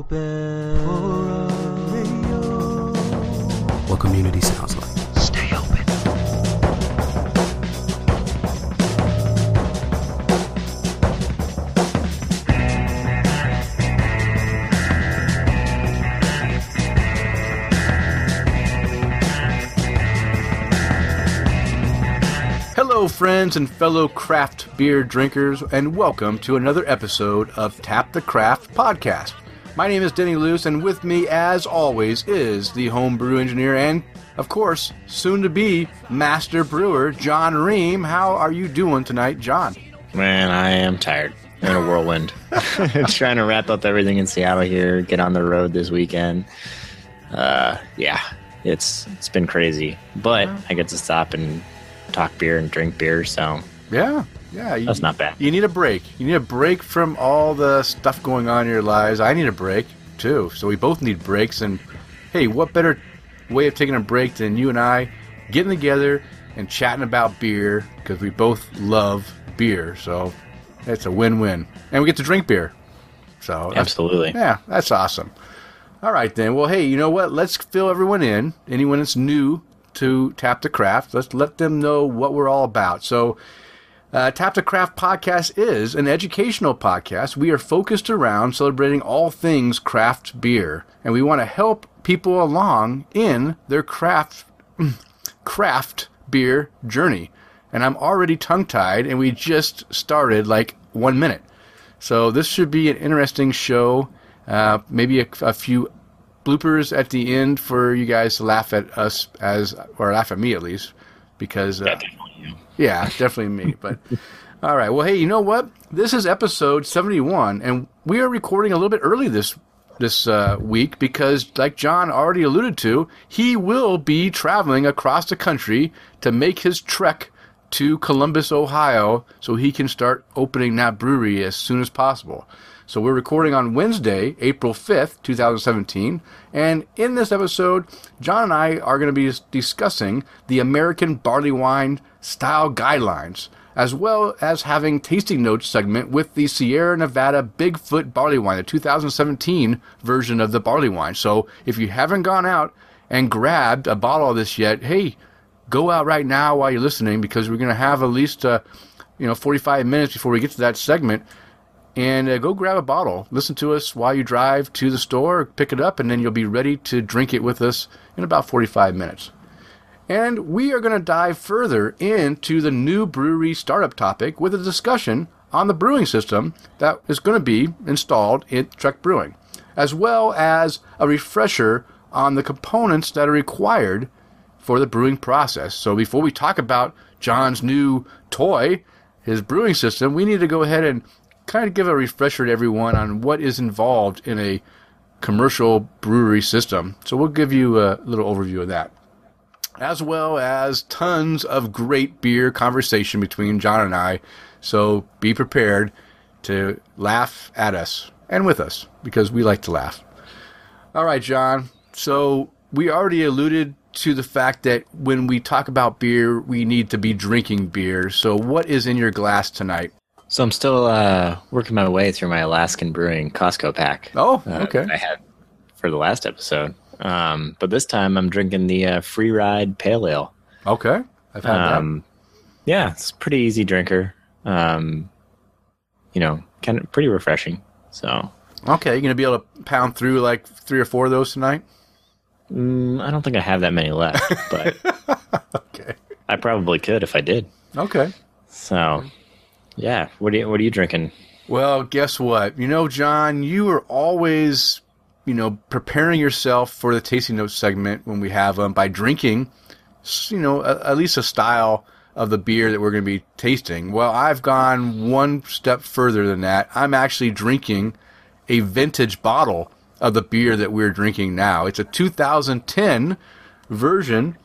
open for a radio. What community sounds like. Stay open. Hello, friends and fellow craft beer drinkers, and welcome to another episode of Tap the Craft podcast. My name is Denny Luce, and with me, as always, is the homebrew engineer and, of course, soon to be master brewer, John Ream. How are you doing tonight, John? Man, I am tired. I'm in a whirlwind. Trying to wrap up everything in Seattle here, get on the road this weekend. Uh, yeah, it's it's been crazy, but I get to stop and talk beer and drink beer, so Yeah, yeah. You, that's not bad. You need a break. You need a break from all the stuff going on in your lives. I need a break too. So we both need breaks. And hey, what better way of taking a break than you and I getting together and chatting about beer because we both love beer. So it's a win-win, and we get to drink beer. So Absolutely. yeah, that's awesome. All right then. Well, hey, you know what? Let's fill everyone in. Anyone that's new to Tap the Craft, let's let them know what we're all about. So, uh, Tap the Craft podcast is an educational podcast. We are focused around celebrating all things craft beer, and we want to help people along in their craft craft beer journey. And I'm already tongue tied, and we just started like one minute. So this should be an interesting show. Uh, maybe a, a few bloopers at the end for you guys to laugh at us as, or laugh at me at least, because uh, yeah, definitely me. But all right, well, hey, you know what? This is episode seventy-one, and we are recording a little bit early this this uh, week because, like John already alluded to, he will be traveling across the country to make his trek to Columbus, Ohio, so he can start opening that brewery as soon as possible. So we're recording on Wednesday, April 5th, 2017, and in this episode, John and I are going to be discussing the American barley wine style guidelines, as well as having tasting notes segment with the Sierra Nevada Bigfoot barley wine, the 2017 version of the barley wine. So if you haven't gone out and grabbed a bottle of this yet, hey, go out right now while you're listening because we're going to have at least uh, you know 45 minutes before we get to that segment and uh, go grab a bottle listen to us while you drive to the store pick it up and then you'll be ready to drink it with us in about 45 minutes and we are going to dive further into the new brewery startup topic with a discussion on the brewing system that is going to be installed in Trek Brewing, as well as a refresher on the components that are required for the brewing process. So before we talk about John's new toy, his brewing system, we need to go ahead and kind of give a refresher to everyone on what is involved in a commercial brewery system. So we'll give you a little overview of that. As well as tons of great beer conversation between John and I. So be prepared to laugh at us and with us because we like to laugh. All right, John. So we already alluded to the fact that when we talk about beer, we need to be drinking beer. So what is in your glass tonight? So I'm still uh, working my way through my Alaskan Brewing Costco pack. Oh, uh, okay. that I had for the last episode. Um, but this time I'm drinking the uh, Free Ride Pale Ale. Okay. I've had Um, yeah, it's a pretty easy drinker. Um, you know, kind of pretty refreshing. So. Okay. You're going to be able to pound through like three or four of those tonight? mm, I don't think I have that many left, but Okay. I probably could if I did. Okay. So, yeah. What are you What are you drinking? Well, guess what? You know, John, you are always, you know, preparing yourself for the tasting notes segment when we have them by drinking, you know, a, at least a style of the beer that we're going to be tasting. Well, I've gone one step further than that. I'm actually drinking a vintage bottle of the beer that we're drinking now. It's a 2010 version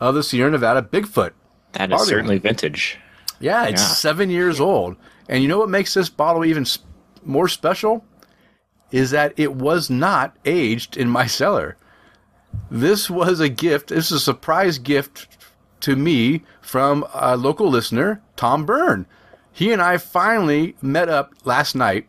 of the Sierra Nevada Bigfoot. That is certainly vintage. Yeah, it's Yeah. seven years old. And you know what makes this bottle even more special? Is that it was not aged in my cellar. This was a gift. This is a surprise gift to me from a local listener, Tom Byrne. He and I finally met up last night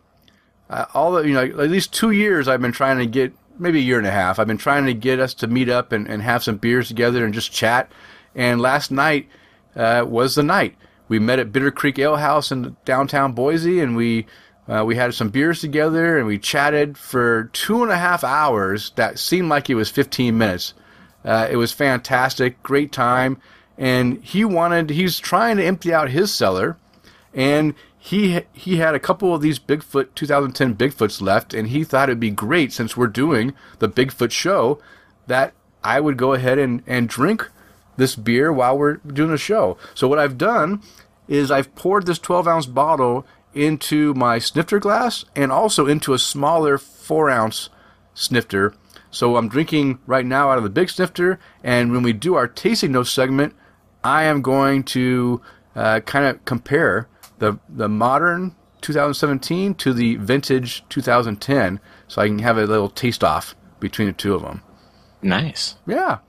uh, all the you know at least two years I've been trying to get maybe a year and a half. I've been trying to get us to meet up and, and have some beers together and just chat. And last night uh, was the night. We met at Bitter Creek Ale House in downtown Boise, and we uh, we had some beers together and we chatted for two and a half hours. That seemed like it was 15 minutes. Uh, it was fantastic, great time. And he wanted, he's trying to empty out his cellar, and he he had a couple of these Bigfoot 2010 Bigfoots left, and he thought it'd be great since we're doing the Bigfoot show that I would go ahead and, and drink this beer while we're doing the show. So what I've done is I've poured this 12 ounce bottle into my snifter glass and also into a smaller four ounce snifter. So I'm drinking right now out of the big snifter, and when we do our tasting notes segment, I am going to uh, kind of compare the the modern 2017 to the vintage 2010, so I can have a little taste off between the two of them. Nice. Yeah,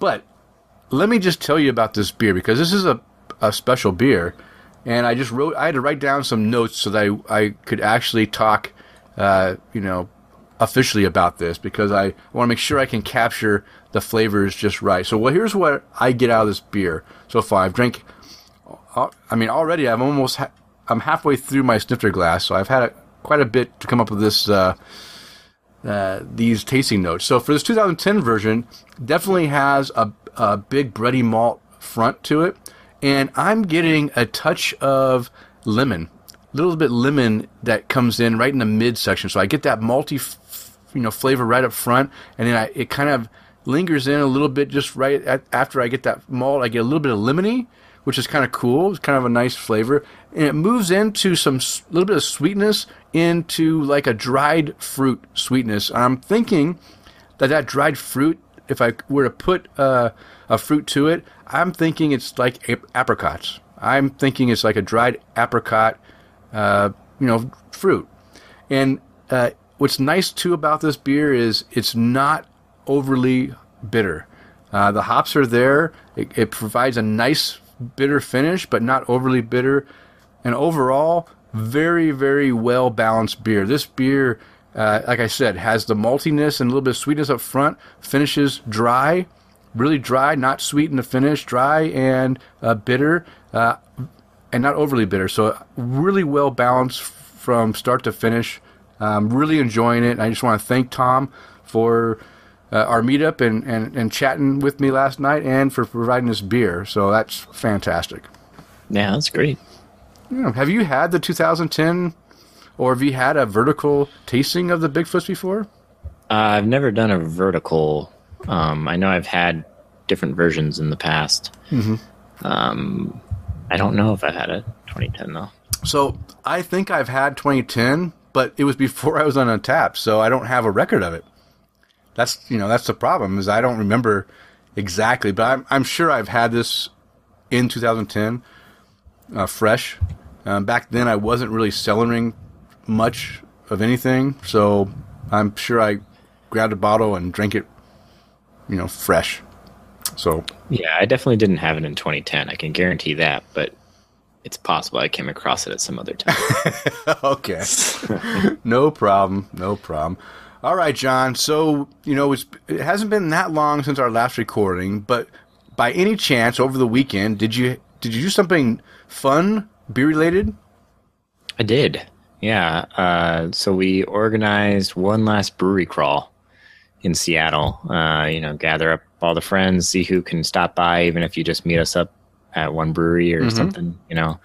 but let me just tell you about this beer because this is a a special beer, and I just wrote. I had to write down some notes so that I, I could actually talk, uh, you know, officially about this because I want to make sure I can capture the flavors just right. So, well, here's what I get out of this beer so far. I've drank. I mean, already I'm almost. Ha- I'm halfway through my snifter glass, so I've had a, quite a bit to come up with this. Uh, uh, these tasting notes. So for this 2010 version, definitely has a, a big bready malt front to it, and I'm getting a touch of lemon, a little bit lemon that comes in right in the midsection. So I get that multi, you know, flavor right up front, and then I, it kind of lingers in a little bit just right at, after I get that malt. I get a little bit of lemony, which is kind of cool. It's kind of a nice flavor, and it moves into some little bit of sweetness into like a dried fruit sweetness. I'm thinking that that dried fruit, if I were to put uh, a fruit to it, I'm thinking it's like ap- apricots. I'm thinking it's like a dried apricot, uh, you know, fruit. And uh, what's nice too about this beer is it's not overly bitter. Uh, the hops are there. It, it provides a nice bitter finish, but not overly bitter. And overall, very, very well balanced beer. This beer, uh, like I said, has the maltiness and a little bit of sweetness up front, finishes dry, really dry, not sweet in the finish, dry and uh, bitter, uh, and not overly bitter. So, really well balanced from start to finish. I'm really enjoying it. I just want to thank Tom for uh, our meetup and, and, and chatting with me last night and for providing this beer. So, that's fantastic. Yeah, that's great. Yeah. Have you had the 2010 or have you had a vertical tasting of the Bigfoots before? Uh, I've never done a vertical. Um, I know I've had different versions in the past. Um, I don't know if I've had a 2010 though. So I think I've had 2010, but it was before I was on a tap, so I don't have a record of it. That's you know that's the problem is I don't remember exactly, but I'm I'm sure I've had this in 2010, uh, fresh. Um, back then I wasn't really cellaring much of anything, so I'm sure I grabbed a bottle and drank it, you know, fresh. So Yeah, I definitely didn't have it in 2010. I can guarantee that, but it's possible I came across it at some other time. okay. no problem. No problem. All right, John. So, you know, it's, it hasn't been that long since our last recording, but by any chance over the weekend, did you did you do something fun beer related? I did. Yeah. Uh, so we organized one last brewery crawl in Seattle. Uh, you know, gather up all the friends, see who can stop by, even if you just meet us up at one brewery or something. You know,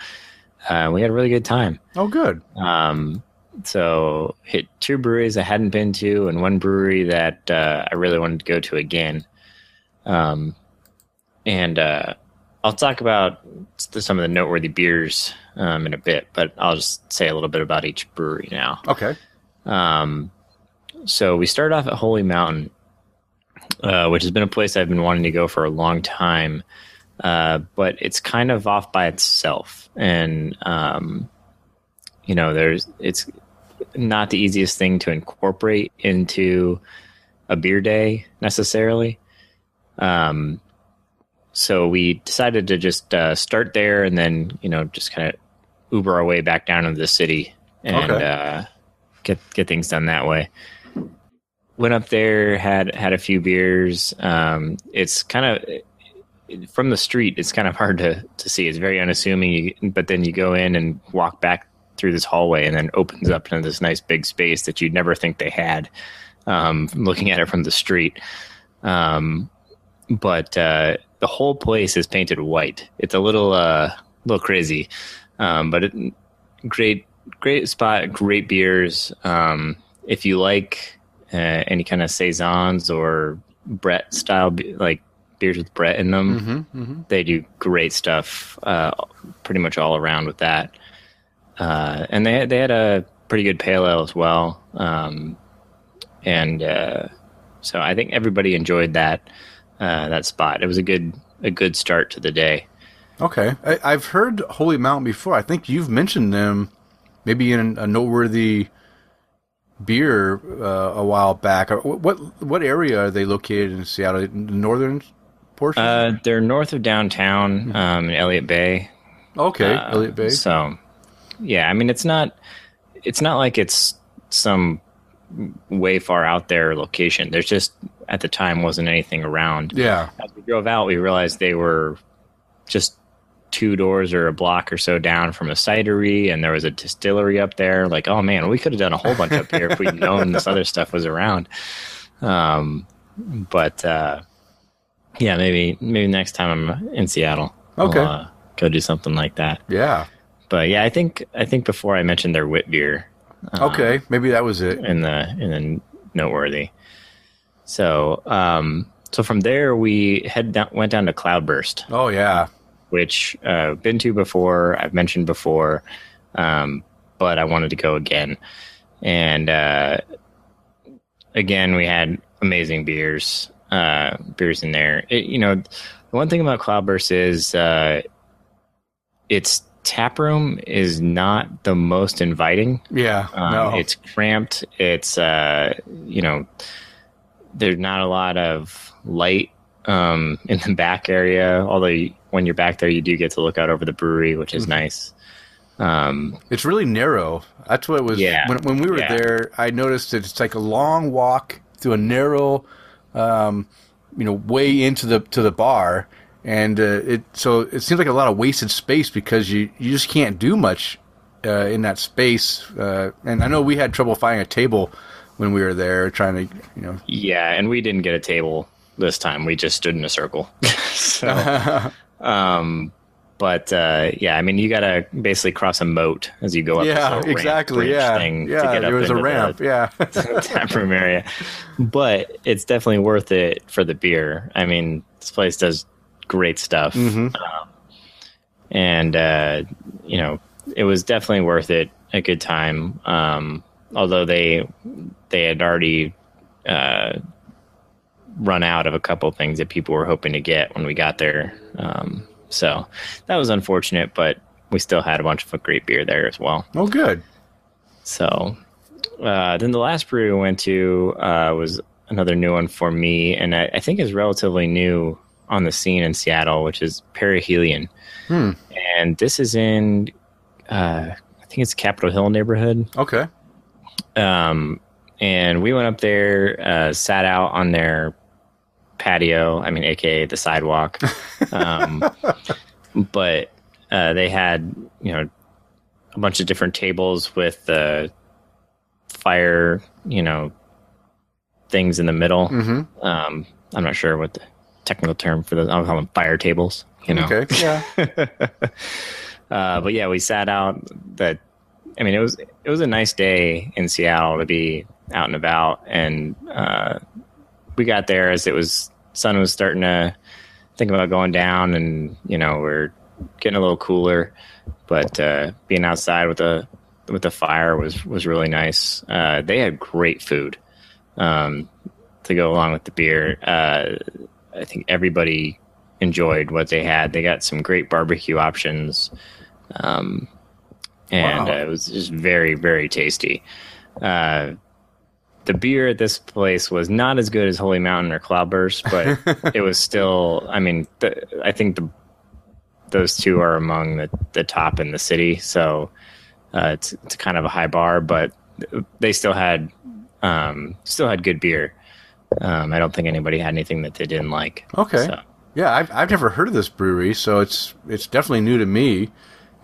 uh, we had a really good time. Oh, good. Um, so hit two breweries I hadn't been to, and one brewery that uh, I really wanted to go to again. Um, and uh, I'll talk about some of the noteworthy beers um, in a bit, but I'll just say a little bit about each brewery now. Okay. Um, so we started off at Holy Mountain, uh, which has been a place I've been wanting to go for a long time, uh, but it's kind of off by itself, and um, you know, there's it's not the easiest thing to incorporate into a beer day necessarily. Um, so we decided to just uh, start there, and then you know, just kind of Uber our way back down into the city, and Okay. uh, get get things done that way. Went up there, had had a few beers. Um, it's kind of from the street. It's kind of hard to to see. It's very unassuming. But then you go in and walk back through this hallway, and then opens up into this nice big space that you'd never think they had. Um, looking at it from the street, um, but uh, the whole place is painted white. It's a little uh, little crazy, um, but it, great great spot, great beers. Um, if you like uh, any kind of saisons or Brett style, like beers with Brett in them, Mm-hmm, mm-hmm. they do great stuff. Uh, pretty much all around with that, uh, and they they had a pretty good pale ale as well. Um, and uh, so I think everybody enjoyed that uh, that spot. It was a good a good start to the day. Okay, I, I've heard Holy Mountain before. I think you've mentioned them, maybe in a noteworthy beer uh, a while back. What what area are they located in Seattle? The northern portion. Uh, they're north of downtown um, in Elliott Bay. okay, Uh, Elliott Bay. So, yeah, I mean, it's not it's not like it's some way far out there location. There's just at the time wasn't anything around. Yeah. As we drove out, we realized they were just two doors or a block or so down from a cidery, and there was a distillery up there. Like, oh man, we could have done a whole bunch up here if we'd known this other stuff was around. Um, but uh, yeah, maybe maybe next time I'm in Seattle, Okay. Uh, go do something like that. Yeah. But yeah, I think I think before I mentioned their wit beer Okay. Maybe that was it. in the in the noteworthy. So um, so from there we head down, went down to Cloudburst, Oh yeah. Which uh, been to before. I've mentioned before, um, but I wanted to go again. And uh, again, we had amazing beers, uh, beers in there. It, you know, the one thing about Cloudburst is uh, its tap room is not the most inviting. Yeah. Um, no. It's cramped. It's uh, you know, there's not a lot of light um, in the back area. Although when you're back there, you do get to look out over the brewery, which Mm-hmm. is nice. Um, It's really narrow. That's what it was. Yeah. When, when we were Yeah. there, I noticed that it's like a long walk through a narrow, um, you know, way into the to the bar, and uh, it so it seems like a lot of wasted space because you you just can't do much uh, in that space. Uh, and I know we had trouble finding a table when we were there, trying to you know. yeah, and we didn't get a table this time. We just stood in a circle. so, um, but uh, yeah, I mean, you got to basically cross a moat as you go up. yeah, ramp exactly. bridge Yeah, to yeah. get There was a into the- ramp. Yeah. tap room area. But it's definitely worth it for the beer. I mean, this place does great stuff. Mhm. Um, and, uh, you know, it was definitely worth it. A good time. Um, although they, they had already, uh, run out of a couple things that people were hoping to get when we got there. Um, so that was unfortunate, but we still had a bunch of great beer there as well. oh, good. So uh, then the last brewery we went to uh, was another new one for me, and I, I think is relatively new on the scene in Seattle, which is Perihelion. Hmm. And this is in, uh, I think it's Capitol Hill neighborhood. Okay. Um, and we went up there, uh, sat out on their patio. I mean, aka the sidewalk. Um, but uh, they had you know a bunch of different tables with the fire, you know, things in the middle. Mm-hmm. Um, I'm not sure what the technical term for those. I'll call them fire tables. You know. Okay. Yeah. Uh, but yeah, we sat out. That I mean, it was it was a nice day in Seattle to be out and about, and uh, we got there as it was sun was starting to think about going down, and you know we're getting a little cooler, but uh, being outside with the with the fire was was really nice. Uh, they had great food um, to go along with the beer. Uh, I think everybody enjoyed what they had. They got some great barbecue options, um, and Wow. uh, it was just very, very tasty. The beer at this place was not as good as Holy Mountain or Cloudburst, but it was still. I mean, the, I think the those two are among the, the top in the city, so uh, it's it's kind of a high bar, but they still had um, still had good beer. Um, I don't think anybody had anything that they didn't like. Okay. So, Yeah, I've, I've never heard of this brewery, so it's it's definitely new to me,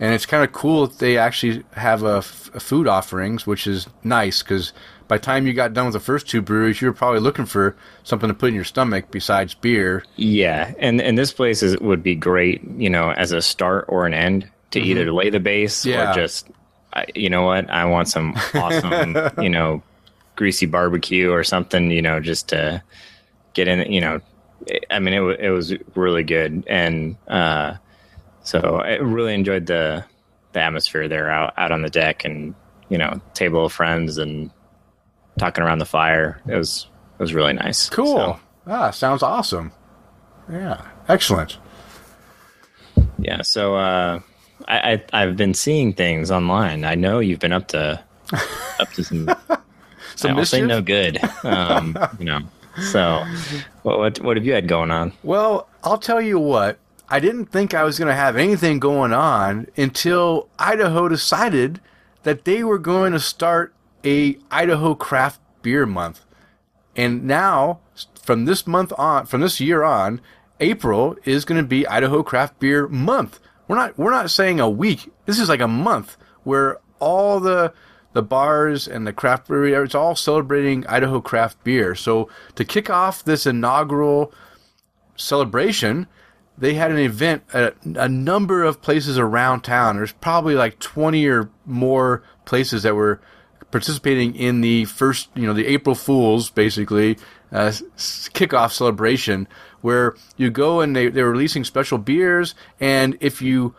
and it's kind of cool that they actually have a, f- a food offerings, which is nice because by the time you got done with the first two breweries, you were probably looking for something to put in your stomach besides beer. yeah, and and this place is would be great, you know, as a start or an end to either lay the base Mm-hmm. Yeah. or just, I, you know what, I want some awesome, you know, greasy barbecue or something, you know, just to get in, you know. I mean, it it was really good, and uh, so I really enjoyed the the atmosphere there out out on the deck, and you know, table of friends and talking around the fire. It was it was really nice. Cool. So, Ah, sounds awesome. Yeah, excellent. yeah. So uh, I, I I've been seeing things online. I know you've been up to up to some. Some I'll say no good. Um, you know. So what, what what have you had going on? Well, I'll tell you what. I didn't think I was going to have anything going on until Idaho decided that they were going to start a Idaho craft beer month. And now from this month on, from this year on, April is going to be Idaho craft beer month. We're not we're not saying a week. This is like a month where all the the bars and the craft brewery it's all celebrating Idaho craft beer. So to kick off this inaugural celebration, they had an event at a number of places around town. There's probably like 20 or more places that were participating in the first, you know, the April Fools, basically, uh, kickoff celebration, where you go and they, they're releasing special beers, and if you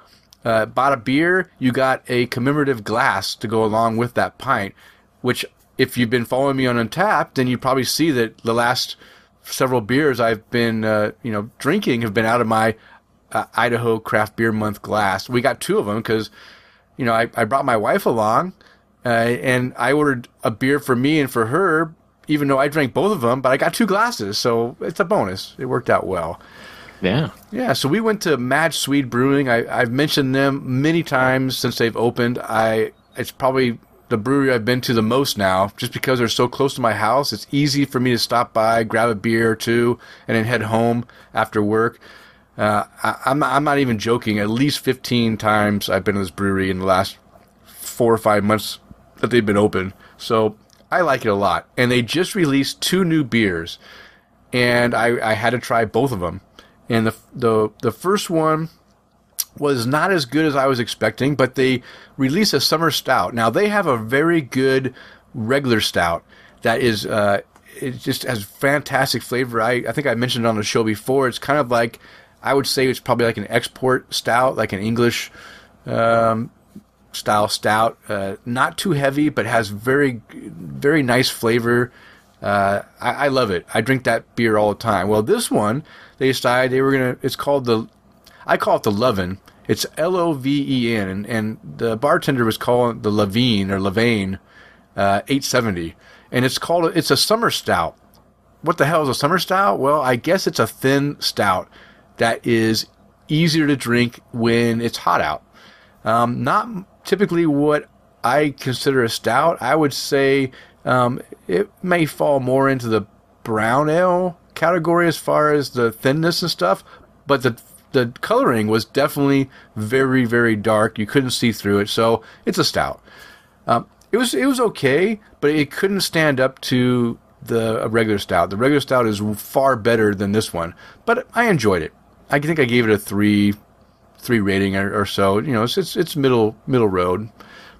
uh, bought a beer, you got a commemorative glass to go along with that pint, which if you've been following me on Untappd, then you probably see that the last several beers I've been, uh, you know, drinking have been out of my uh, Idaho Craft Beer Month glass. We got two of them because, you know, I, I brought my wife along, uh, and I ordered a beer for me and for her, even though I drank both of them, but I got two glasses, so it's a bonus. It worked out well. Yeah. Yeah, so we went to Mad Swede Brewing. I, I've mentioned them many times since they've opened. I it's probably the brewery I've been to the most now, just because they're so close to my house. It's easy for me to stop by, grab a beer or two, and then head home after work. Uh, I, I'm I'm not even joking. At least 15 times I've been to this brewery in the last four or five months that they've been open. So I like it a lot. And they just released two new beers, and I, I had to try both of them. And the the the first one was not as good as I was expecting, but they released a summer stout. Now they have a very good regular stout that is uh, it just has fantastic flavor. I, I think I mentioned it on the show before. It's kind of like I would say it's probably like an export stout, like an English um, style stout. Uh, not too heavy, but has very very nice flavor. Uh, I, I love it. I drink that beer all the time. Well, this one they decided they were gonna. It's called the. I call it the Lovin. It's L O V E N, and, and the bartender was calling the Levine or Levain, uh, 870, and it's called. It's a summer stout. What the hell is a summer stout? Well, I guess it's a thin stout that is easier to drink when it's hot out. Um, not typically what I consider a stout. I would say um, it may fall more into the brown ale category as far as the thinness and stuff, but the the coloring was definitely very very dark. You couldn't see through it, so it's a stout. Um, it was it was okay, but it couldn't stand up to the regular stout. The regular stout is far better than this one, but I enjoyed it. I think I gave it a three three rating or, or so. You know, it's, it's it's middle middle road.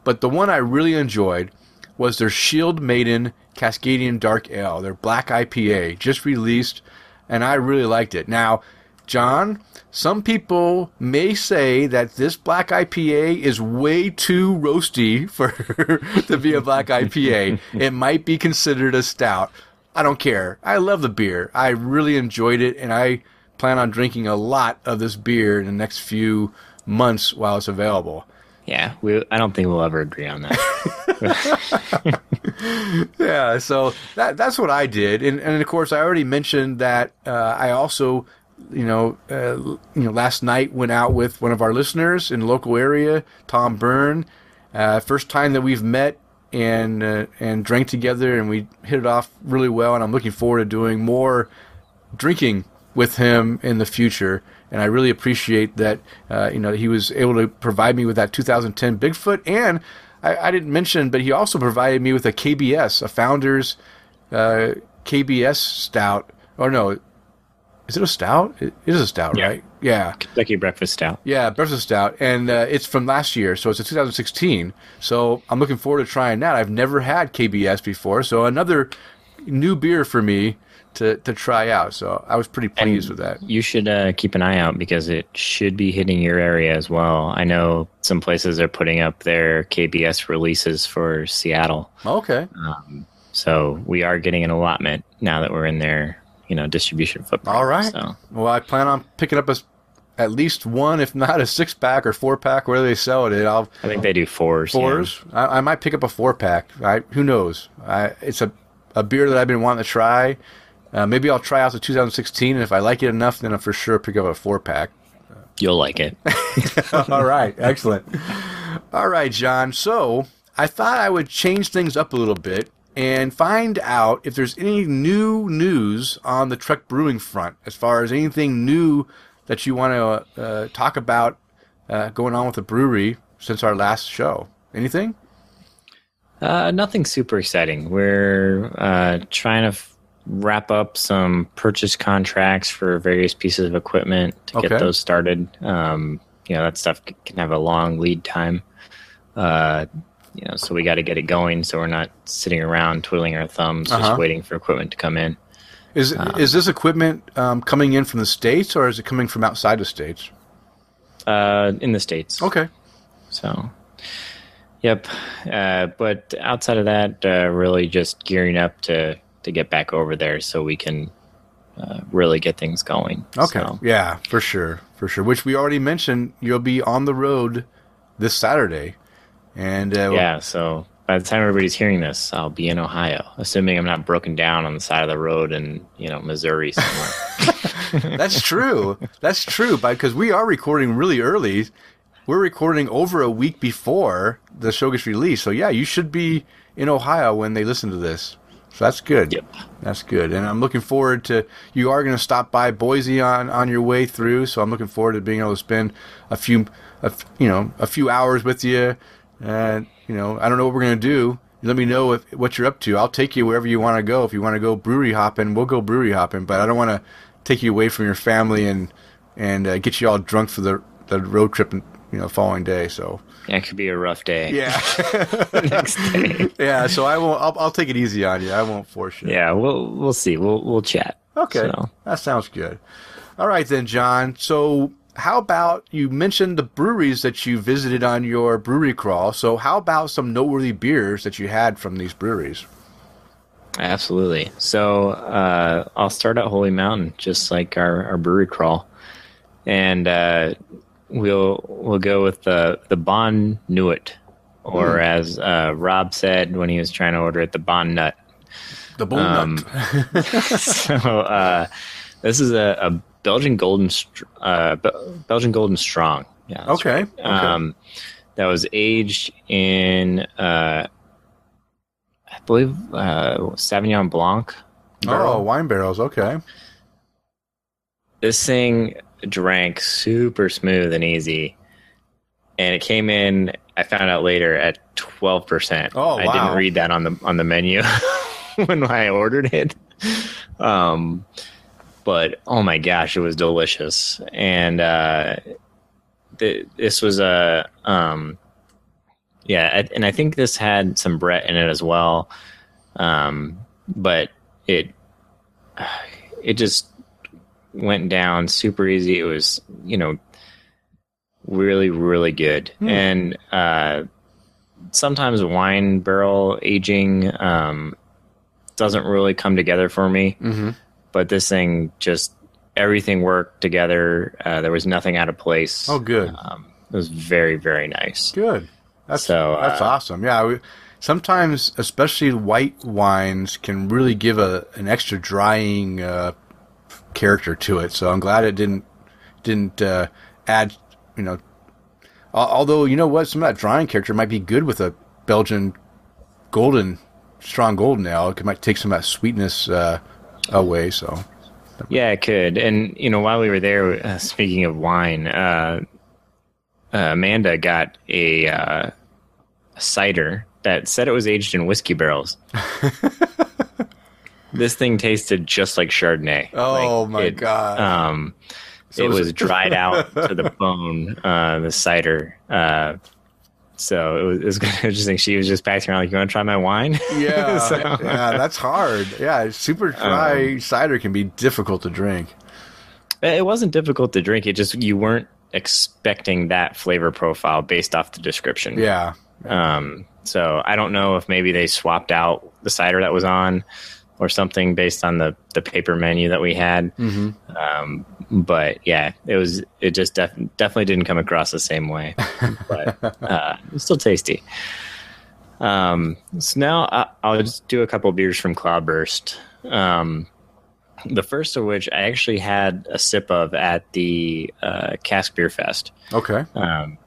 But the one I really enjoyed was their Shield Maiden Cascadian Dark Ale, their black IPA, just released, and I really liked it. Now, John, some people may say that this black IPA is way too roasty for to be a black IPA. it might be considered a stout. I don't care. I love the beer. I really enjoyed it, and I plan on drinking a lot of this beer in the next few months while it's available. Yeah. We. I don't think we'll ever agree on that. Yeah, so that that's what I did, and and of course I already mentioned that uh, I also, you know, uh, you know, last night went out with one of our listeners in the local area, Tom Byrne. Uh, first time that we've met and uh, and drank together, and we hit it off really well. And I'm looking forward to doing more drinking with him in the future. And I really appreciate that. Uh, you know, he was able to provide me with that 2010 Bigfoot, and I, I didn't mention, but he also provided me with a KBS, a Founders uh, KBS Stout. Or no, is it a stout? It is a stout, Yeah. right? Yeah. Kentucky Breakfast Stout. Yeah, breakfast stout, and uh, it's from last year, so it's a 2016. So I'm looking forward to trying that. I've never had KBS before, so another new beer for me to, to try out. So I was pretty pleased with that. You should uh, keep an eye out because it should be hitting your area as well. I know some places are putting up their KBS releases for Seattle, Okay, so we are getting an allotment now that we're in their you know distribution footprint. all right. So Well, I plan on picking up a at least one, if not a six pack or four pack, where they sell it. I'll I think they do fours. yeah. fours. I, I might pick up a four pack. I, who knows? I, it's a a beer that I've been wanting to try. Uh, maybe I'll try out the 2016, and if I like it enough, then I'll for sure pick up a four pack. You'll like it. All right, excellent. All right, John. So I thought I would change things up a little bit and find out if there's any new news on the Trek Brewing front, as far as anything new that you want to uh, talk about uh, going on with the brewery since our last show. Anything? Uh, nothing super exciting. We're uh, trying to f- wrap up some purchase contracts for various pieces of equipment to Okay. get those started. Um, you know, that stuff can have a long lead time. Uh, you know, so we got to get it going so we're not sitting around twiddling our thumbs Uh-huh. just waiting for equipment to come in. Is is this equipment um, coming in from the states or is it coming from outside the states? Uh, in the States. Okay. So, yep. Uh, but outside of that, uh, really just gearing up to to get back over there so we can uh, really get things going. Okay. So, Yeah, for sure, for sure. Which we already mentioned. You'll be on the road this Saturday, and uh, yeah. So by the time everybody's hearing this, I'll be in Ohio, assuming I'm not broken down on the side of the road in you know Missouri somewhere. that's true. that's true. Because we are recording really early. We're recording over a week before the show gets released. So yeah, you should be in Ohio when they listen to this. So that's good. Yep. That's good. And I'm looking forward to you are going to stop by Boise on on your way through. So I'm looking forward to being able to spend a few, a, you know, a few hours with you. And you know, I don't know what we're going to do. Let me know if, what you're up to. I'll take you wherever you want to go. If you want to go brewery hopping, we'll go brewery hopping. But I don't want to take you away from your family and and uh, get you all drunk for the the road trip, and you know, following day. So yeah, it could be a rough day. yeah, Next day. yeah. So I won't. I'll, I'll take it easy on you. I won't force you. Yeah, we'll we'll see. We'll we'll chat. Okay, So, that sounds good. All right then, John. So how about you mentioned the breweries that you visited on your brewery crawl? So how about some noteworthy beers that you had from these breweries? Absolutely. So uh, I'll start at Holy Mountain, just like our, our brewery crawl, and uh, we'll we'll go with the the Bon Nuit, or as uh, Rob said when he was trying to order it, the Bon Nut. The bull Um, so uh, this is a, a Belgian Golden uh, Be- Belgian Golden Strong. Yeah. Okay. right. Um, that was aged in uh, I believe uh, Sauvignon Blanc. Oh, wine barrels. Okay. This thing drank super smooth and easy, and it came in. I found out later at twelve percent. Oh, I didn't read that on the on the menu when I ordered it. Um, but oh my gosh, it was delicious, and uh, th- this was a um, yeah, and I think this had some Brett in it as well. Um, but it it just went down super easy. It was, you know, really, really good. And uh, sometimes wine barrel aging um, doesn't really come together for me. Mhm. But this thing just everything worked together. Uh, there was nothing out of place. Oh, good. Um, it was very, very nice. Good. That's So, that's uh, awesome. Yeah. We, sometimes, especially white wines, can really give a an extra drying uh, character to it. So I'm glad it didn't didn't uh, add. You know, although you know what, some of that drying character might be good with a Belgian golden, strong golden ale. It might take some of that sweetness uh, away. So Yeah, it could. And you know, while we were there, uh, speaking of wine, uh, uh, Amanda got a, uh, a cider that said it was aged in whiskey barrels. this thing tasted just like Chardonnay. Oh, Like, my it, God. Um, So it was dried out to the bone. Uh, the cider. Uh, so it was, it was kind of interesting. She was just passing around like, "You want to try my wine?" yeah, So- yeah, that's hard. Yeah, super dry Um, cider can be difficult to drink. It wasn't difficult to drink. It just you weren't expecting that flavor profile based off the description. Yeah, Um, so I don't know if maybe they swapped out the cider that was on or something based on the, the paper menu that we had. hmm Um, but yeah, it was it just def- definitely didn't come across the same way, but uh, it's still tasty. Um, so now I, I'll just do a couple beers from Cloudburst. Um, the first of which I actually had a sip of at the uh, Cask Beer Fest. Okay. Um,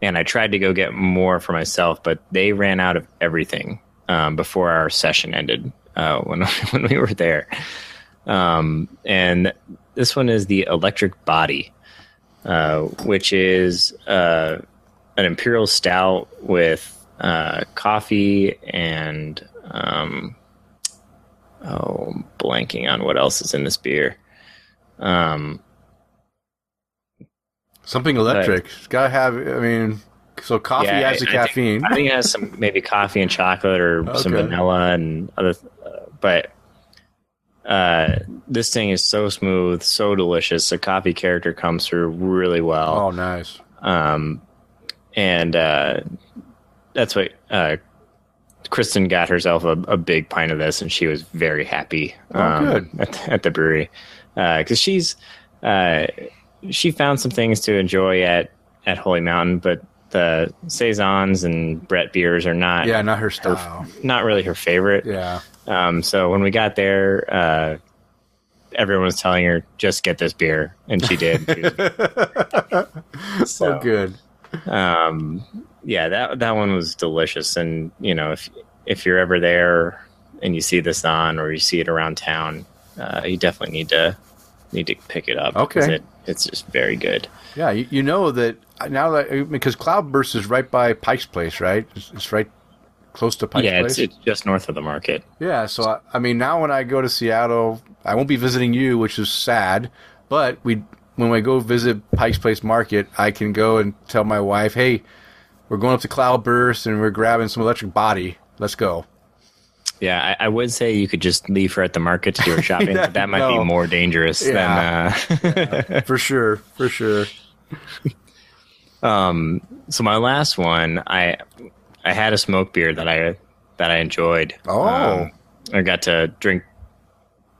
and I tried to go get more for myself, but they ran out of everything um, before our session ended uh, when when we were there. Um, and this one is the Electric Body, uh, which is uh, an imperial stout with uh, coffee and um, oh, I'm blanking on what else is in this beer. Um, Something electric. It's got to have. I mean, so coffee Yeah, has the I- I think- caffeine. I think it has some maybe coffee and chocolate or some vanilla and other, but uh, this thing is so smooth, so delicious. The coffee character comes through really well, oh, nice. um, and uh, that's what uh, Kristen got herself a, a big pint of this, and she was very happy. Oh, um, good. at, at the brewery because she's uh, she found some things to enjoy at at Holy Mountain, but the saisons and Brett beers are not Yeah, not her her, not really her favorite. Yeah. Um, so when we got there, uh, everyone was telling her just get this beer, and she did. She was- So good. um, yeah, that that one was delicious, and you know if if you're ever there and you see this on or you see it around town, uh, you definitely need to need to pick it up. Okay, It, it's just very good. Yeah, you, you know that now that because Cloudburst is right by Pike's Place, right? It's, it's right close to Pike's yeah, Place. it's, it's just north of the market. Yeah, so I, I mean, now when I go to Seattle, I won't be visiting you, which is sad. But we, when we go visit Pike's Place Market, I can go and tell my wife, "Hey, we're going up to Cloudburst and we're grabbing some electric body. Let's go." Yeah, I, I would say you could just leave her at the market to do her shopping, but that might No. be more dangerous Yeah. than. Uh, For sure, for sure. Um, so my last one, I I had a smoke beer that I that I enjoyed. Oh. Um, I got to drink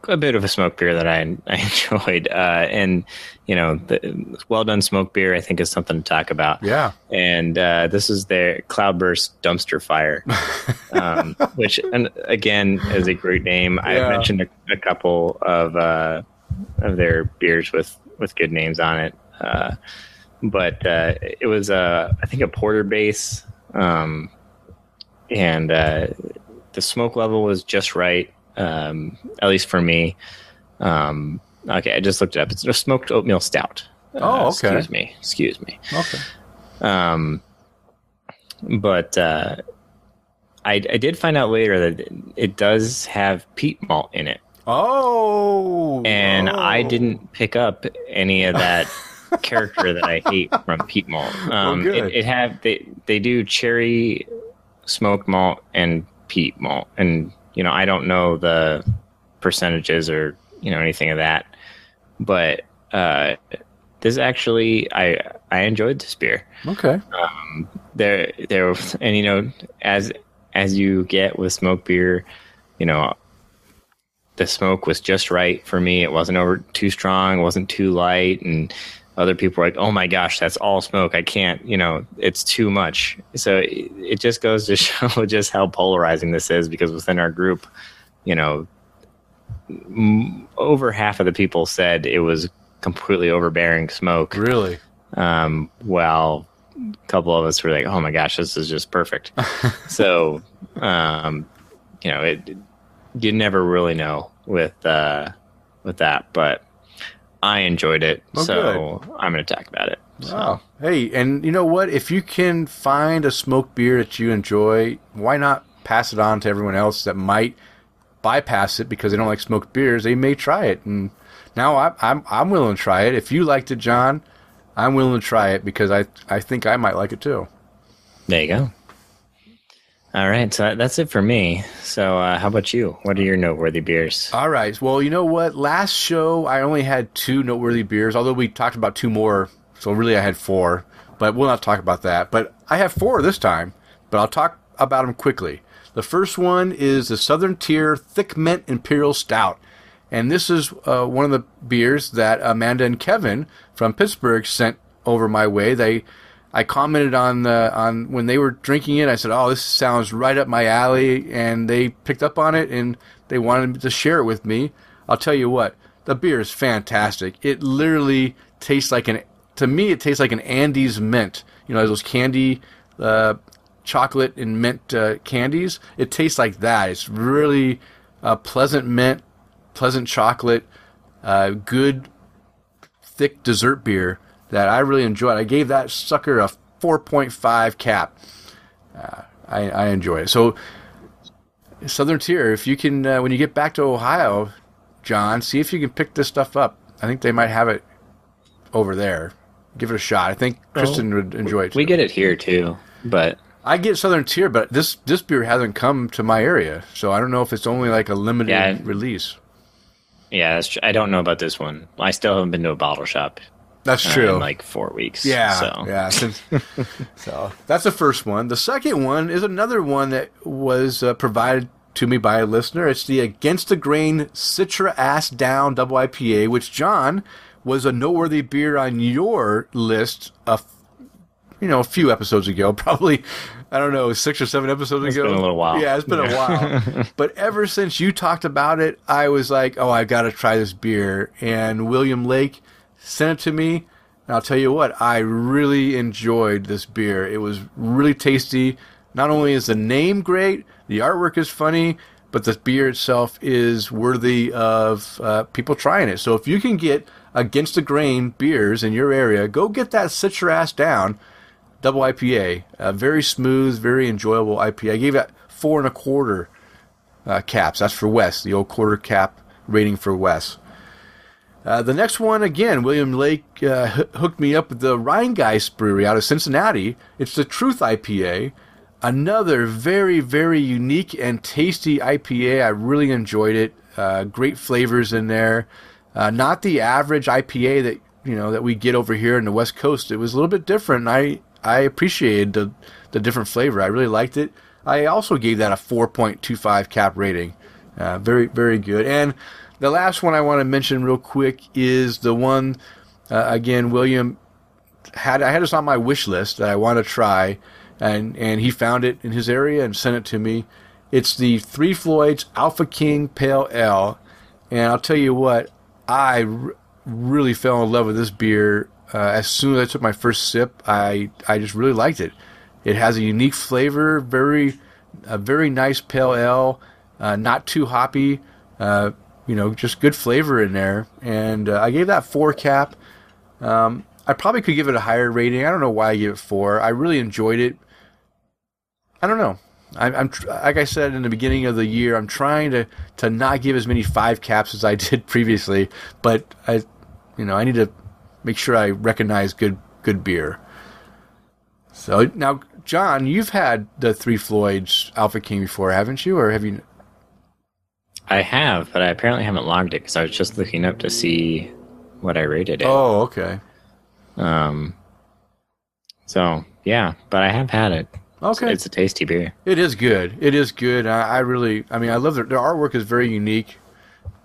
a bit of a smoke beer that I I enjoyed, uh, and you know, the well done smoke beer I think is something to talk about. Yeah. And uh, this is their Cloudburst Dumpster Fire, um, which and again is a great name. Yeah. I've mentioned a, a couple of uh, of their beers with with good names on it, uh, but uh, it was uh, I think a porter base, um, and uh, the smoke level was just right, um, at least for me. Um, okay, I just looked it up. It's a smoked oatmeal stout. Uh, Oh, okay. Excuse me. Excuse me. Okay. Um, but uh, I, I did find out later that it does have peat malt in it, Oh. and I oh. didn't pick up any of that character that I hate from peat malt. Um, good. it, it have they they do cherry smoked malt and peat malt, and you know I don't know the percentages or you know anything of that, but uh, this actually I I enjoyed this beer Okay. Um, there there and you know as as you get with smoke beer you know the smoke was just right for me it wasn't over too strong it wasn't too light and other people were like oh my gosh that's all smoke i can't you know it's too much so it, it just goes to show just how polarizing this is because within our group you know m- over half of the people said it was completely overbearing smoke Really. um, while a couple of us were like, "Oh my gosh, this is just perfect." so, um, you know, it you never really know with uh, with that, but I enjoyed it, Oh, so I'm going to talk about it. So, Oh, hey, and you know what? If you can find a smoked beer that you enjoy, why not pass it on to everyone else that might bypass it because they don't like smoked beers? They may try it, and now I, I'm I'm willing to try it. If you liked it, John, I'm willing to try it because I I think I might like it too. There you go. All right, so that's it for me. So, uh, how about you? What are your noteworthy beers? All right. Well, you know what? Last show I only had two noteworthy beers, although we talked about two more. So really, I had four, but we'll not talk about that. But I have four this time, but I'll talk about them quickly. The first one is the Southern Tier Thick Mint Imperial Stout, and this is uh, one of the beers that Amanda and Kevin from Pittsburgh sent over my way. They I commented on the on when they were drinking it. I said, "Oh, this sounds right up my alley," and they picked up on it and they wanted to share it with me. I'll tell you what, the beer is fantastic. It literally tastes like an to me it tastes like an Andes mint. You know, those candy uh, chocolate and mint uh, candies. It tastes like that. It's really uh, pleasant mint, pleasant chocolate, uh, good thick dessert beer that I really enjoyed. I gave that sucker a 4.5 cap. Uh, I, I enjoy it. So, Southern Tier, if you can, uh, when you get back to Ohio, John, see if you can pick this stuff up. I think they might have it over there. Give it a shot. I think Kristen would enjoy it. We get it here too, but I get Southern Tier, but this this beer hasn't come to my area, so I don't know if it's only like a limited Yeah. release. yeah, that's tr- I don't know about this one. I still haven't been to a bottle shop That's uh, true. in like four weeks. Yeah, so yeah. Since, so that's the first one. The second one is another one that was uh, provided to me by a listener. It's the Against the Grain Citra Ass Down Double IPA, which John was a noteworthy beer on your list. A f- you know, a few episodes ago, probably. I don't know, six or seven episodes It's ago. been a little while. Yeah, it's been a while. but ever since you talked about it, I was like, oh, I've got to try this beer. And William Lake sent it to me. And I'll tell you what, I really enjoyed this beer. It was really tasty. Not only is the name great, the artwork is funny, but the beer itself is worthy of uh, people trying it. So if you can get against the grain beers in your area, go get that Citra Ass Down double IPA. Very smooth, very enjoyable IPA. I gave it four and a quarter uh, caps. That's for Wes, the old quarter cap rating for Wes. Uh, the next one, again, William Lake uh, h- hooked me up with the Rhinegeist Brewery out of Cincinnati. It's the Truth IPA. Another very, very unique and tasty IPA. I really enjoyed it. Uh, great flavors in there. Uh, not the average IPA that you know that we get over here in the West Coast. It was a little bit different. I I appreciated the the different flavor. I really liked it. I also gave that a 4.25 cap rating. Uh, very very good. And the last one I want to mention real quick is the one uh, again William had I had this on my wish list that I want to try, and and he found it in his area and sent it to me. It's the Three Floyds Alpha King Pale Ale, and I'll tell you what, I r- really fell in love with this beer uh, as soon as I took my first sip. I I just really liked it. It has a unique flavor, very a very nice pale ale, uh, not too hoppy. Uh, you know, just good flavor in there, and uh, I gave that four cap. Um, I probably could give it a higher rating. I don't know why I gave it four. I really enjoyed it. I don't know. I, I'm tr- like I said in the beginning of the year. I'm trying to to not give as many five caps as I did previously, but I, you know, I need to make sure I recognize good good beer. So now, John, you've had the Three Floyds Alpha King before, haven't you, or have you? I have, but I apparently haven't logged it because I was just looking up to see what I rated it. Oh, okay, Um. So yeah, but I have had it. okay. It's a tasty beer. It is good. It is good. I, I really, I mean, I love their, their artwork is very unique.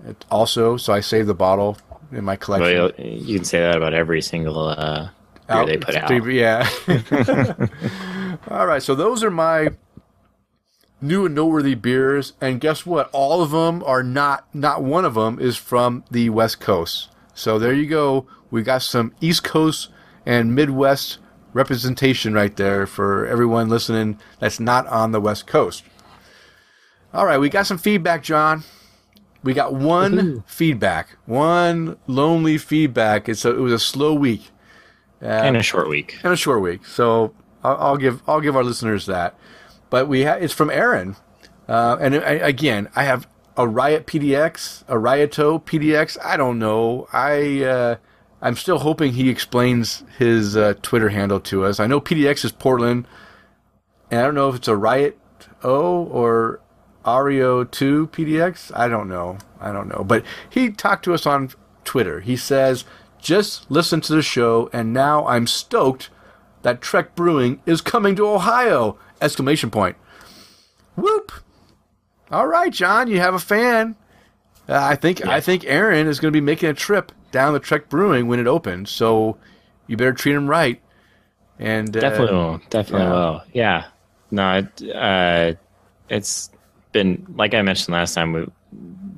It also, so I saved the bottle in my collection. Well, you, can say that about every single uh, beer they put out. Yeah. All right. So those are my new and noteworthy beers, and guess what? All of them are not. Not one of them is from the West Coast. So there you go. We got some East Coast and Midwest representation right there for everyone listening that's not on the West Coast. All right, we got some feedback, John. We got one feedback, one lonely feedback. It's a, it was a slow week and a short week. and a short week. So I'll, I'll give I'll give our listeners that. But we ha- it's from Aaron, uh, and I, again I have a Riot PDX, a Rioto PDX. I don't know. I uh, I'm still hoping he explains his uh, Twitter handle to us. I know PDX is Portland, and I don't know if it's a Riot O or Ario 2 PDX. I don't know. I don't know. But he talked to us on Twitter. He says, just listen to the show, and now I'm stoked that Trek Brewing is coming to Ohio! Exclamation point. Whoop! All right, John, you have a fan. Uh, I think I think Aaron is going to be making a trip down the Trek Brewing when it opens, so you better treat him right. And uh, Definitely will. Definitely yeah. will. Yeah. No, it, uh, it's been like I mentioned last time. We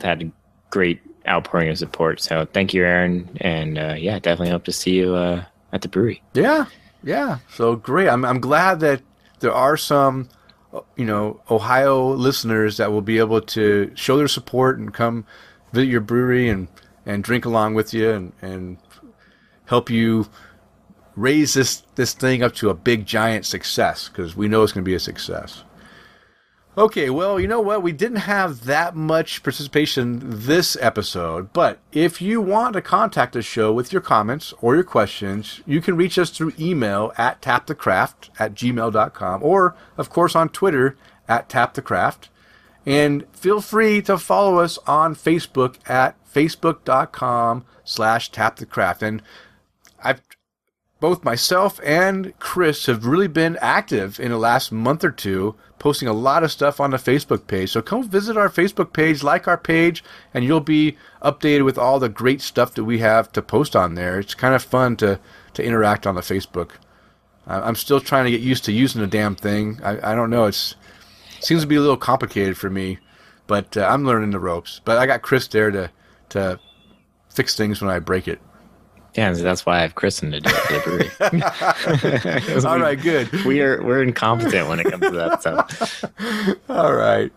had a great outpouring of support. So thank you, Aaron, and uh, yeah, definitely hope to see you uh, at the brewery. Yeah, yeah. So great. I'm I'm glad that there are some, you know, Ohio listeners that will be able to show their support and come visit your brewery and and drink along with you and and help you raise this this thing up to a big giant success because we know it's going to be a success. Okay, well, you know what? We didn't have that much participation this episode, but if you want to contact the show with your comments or your questions, you can reach us through email at tapthecraft at gmail.com or, of course, on Twitter at tapthecraft. And feel free to follow us on Facebook at facebook.com slash tapthecraft. And both myself and Chris have really been active in the last month or two, posting a lot of stuff on the Facebook page. So come visit our Facebook page, like our page, and you'll be updated with all the great stuff that we have to post on there. It's kind of fun to, to interact on the Facebook. I'm still trying to get used to using the damn thing. I, I don't know. It's it seems to be a little complicated for me, but uh, I'm learning the ropes. But I got Chris there to to fix things when I break it. Yeah, so that's why I have Kristen to do it for the brewery. All right, good. we are we're incompetent when it comes to that stuff. All right.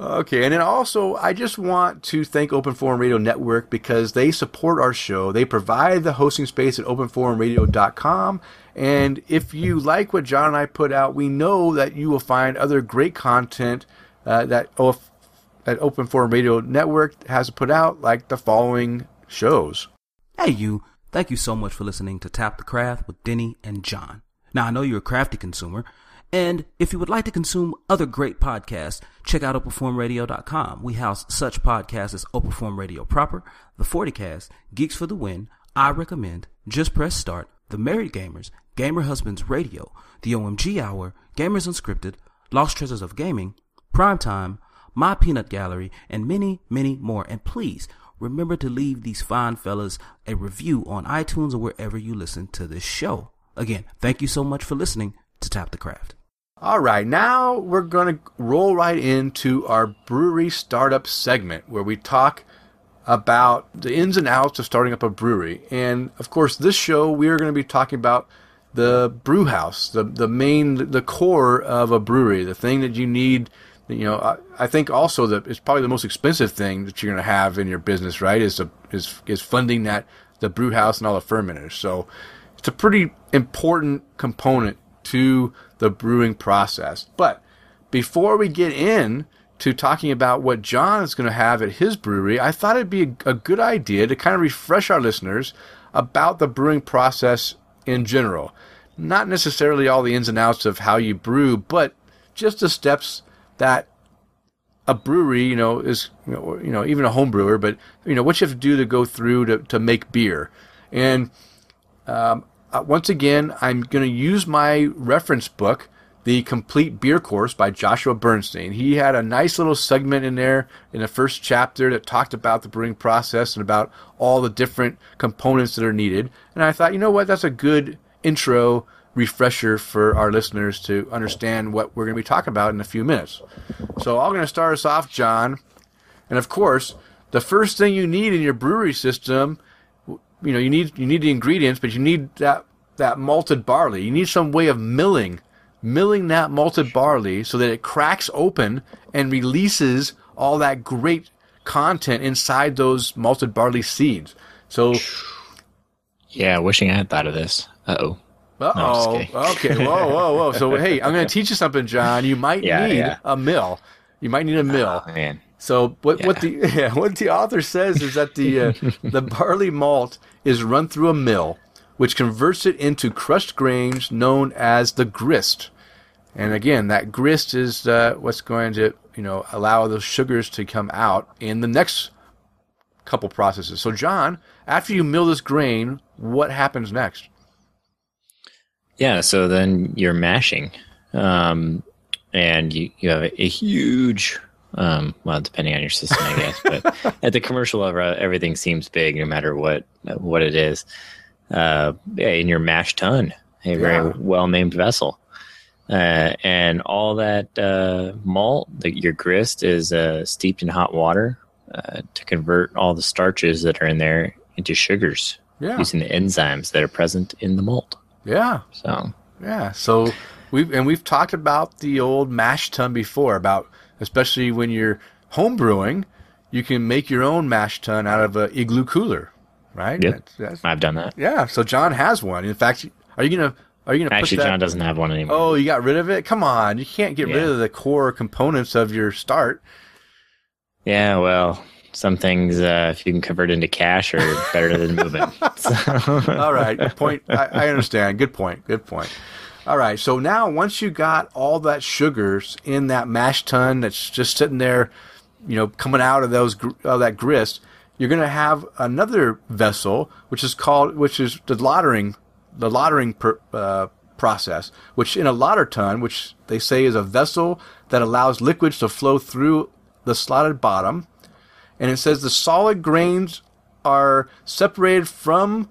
Okay. And then also, I just want to thank Open Forum Radio Network because they support our show. They provide the hosting space at openforumradio.com. And if you like what John and I put out, we know that you will find other great content uh, that, OF, that Open Forum Radio Network has put out, like the following shows. Hey, you. Thank you so much for listening to Tap the Craft with Denny and John. Now, I know you're a crafty consumer, and if you would like to consume other great podcasts, check out OpenForumRadio.com. We house such podcasts as Open Forum Radio Proper, The 40Cast, Geeks for the Win, I Recommend, Just Press Start, The Married Gamers, Gamer Husbands Radio, The OMG Hour, Gamers Unscripted, Lost Treasures of Gaming, Primetime, My Peanut Gallery, and many, many more. And please, remember to leave these fine fellas a review on iTunes or wherever you listen to this show. Again, thank you so much for listening to Tap the Craft. All right, now we're going to roll right into our brewery startup segment where we talk about the ins and outs of starting up a brewery. And of course, this show we are going to be talking about the brew house, the the main the core of a brewery, the thing that you need. You know, I, I think also that it's probably the most expensive thing that you're going to have in your business, right? Is is is funding that the brew house and all the fermenters. So it's a pretty important component to the brewing process. But before we get in to talking about what John is going to have at his brewery, I thought it'd be a, a good idea to kind of refresh our listeners about the brewing process in general. Not necessarily all the ins and outs of how you brew, but just the steps that a brewery, you know, is you know, or, you know even a home brewer, but you know what you have to do to go through to, to make beer. And um, uh, once again, I'm going to use my reference book, The Complete Beer Course by Joshua Bernstein. He had a nice little segment in there in the first chapter that talked about the brewing process and about all the different components that are needed. And I thought, you know what, that's a good intro refresher for our listeners to understand what we're going to be talking about in a few minutes. So I'm going to start us off, John. And of course, the first thing you need in your brewery system you know you need you need the ingredients, but you need that that malted barley. You need some way of milling, milling that malted barley so that it cracks open and releases all that great content inside those malted barley seeds. So, Yeah, wishing I had thought of this. Uh oh. Uh No, oh, kidding. okay, whoa, whoa, whoa. So, hey, I'm going to teach you something, John. You might Yeah, need yeah. a mill. You might need a mill. Oh, man. So what what the yeah, what the author says is that the uh, the barley malt is run through a mill, which converts it into crushed grains known as the grist. And again, that grist is uh, what's going to you know allow those sugars to come out in the next couple processes. So John, after you mill this grain, what happens next? Yeah, so then you're mashing, um, and you, you have a, a huge, um, well, depending on your system, I guess, but at the commercial level, everything seems big no matter what what it is. Uh, yeah, in your mash tun, a Yeah. very well named vessel, uh, and all that uh, malt, the, your grist, is uh, steeped in hot water uh, to convert all the starches that are in there into sugars Yeah, using the enzymes that are present in the malt. Yeah. So. Yeah, so we've and we've talked about the old mash tun before about especially when you're home brewing, you can make your own mash tun out of a igloo cooler, right? Yep. That's- that's- I've done that. yeah, so John has one. In fact, are you gonna are you gonna Actually, that? John doesn't have one anymore. Oh, you got rid of it? Come on, you can't get rid of the core components of your start. Yeah, well, some things, uh, if you can convert into cash, are better than moving. So, All right, good point. I, I understand. Good point. Good point. All right, so now once you got all that sugars in that mash tun that's just sitting there, you know, coming out of those of that grist, you're going to have another vessel, which is called, which is the lautering, the lautering per, uh, process, which in a lauter tun, which they say is a vessel that allows liquids to flow through the slotted bottom, and it says the solid grains are separated from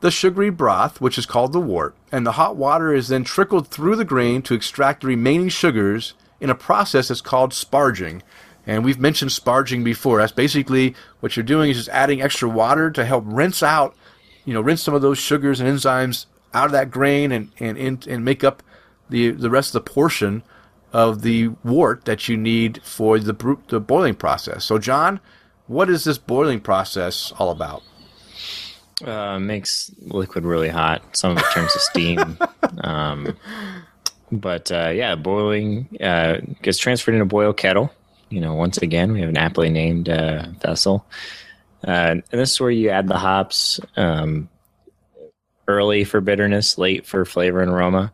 the sugary broth, which is called the wort, and the hot water is then trickled through the grain to extract the remaining sugars in a process that's called sparging. And we've mentioned sparging before. That's basically what you're doing is just adding extra water to help rinse out, you know, rinse some of those sugars and enzymes out of that grain and and and, make up the the rest of the portion of the wort that you need for the bre- the boiling process. So, John, what is this boiling process all about? uh, makes liquid really hot. Some of it turns to steam. um, but uh, yeah, boiling uh, gets transferred in a boil kettle. You know, once again, we have an aptly named uh, vessel. Uh, and this is where you add the hops um, early for bitterness, late for flavor and aroma.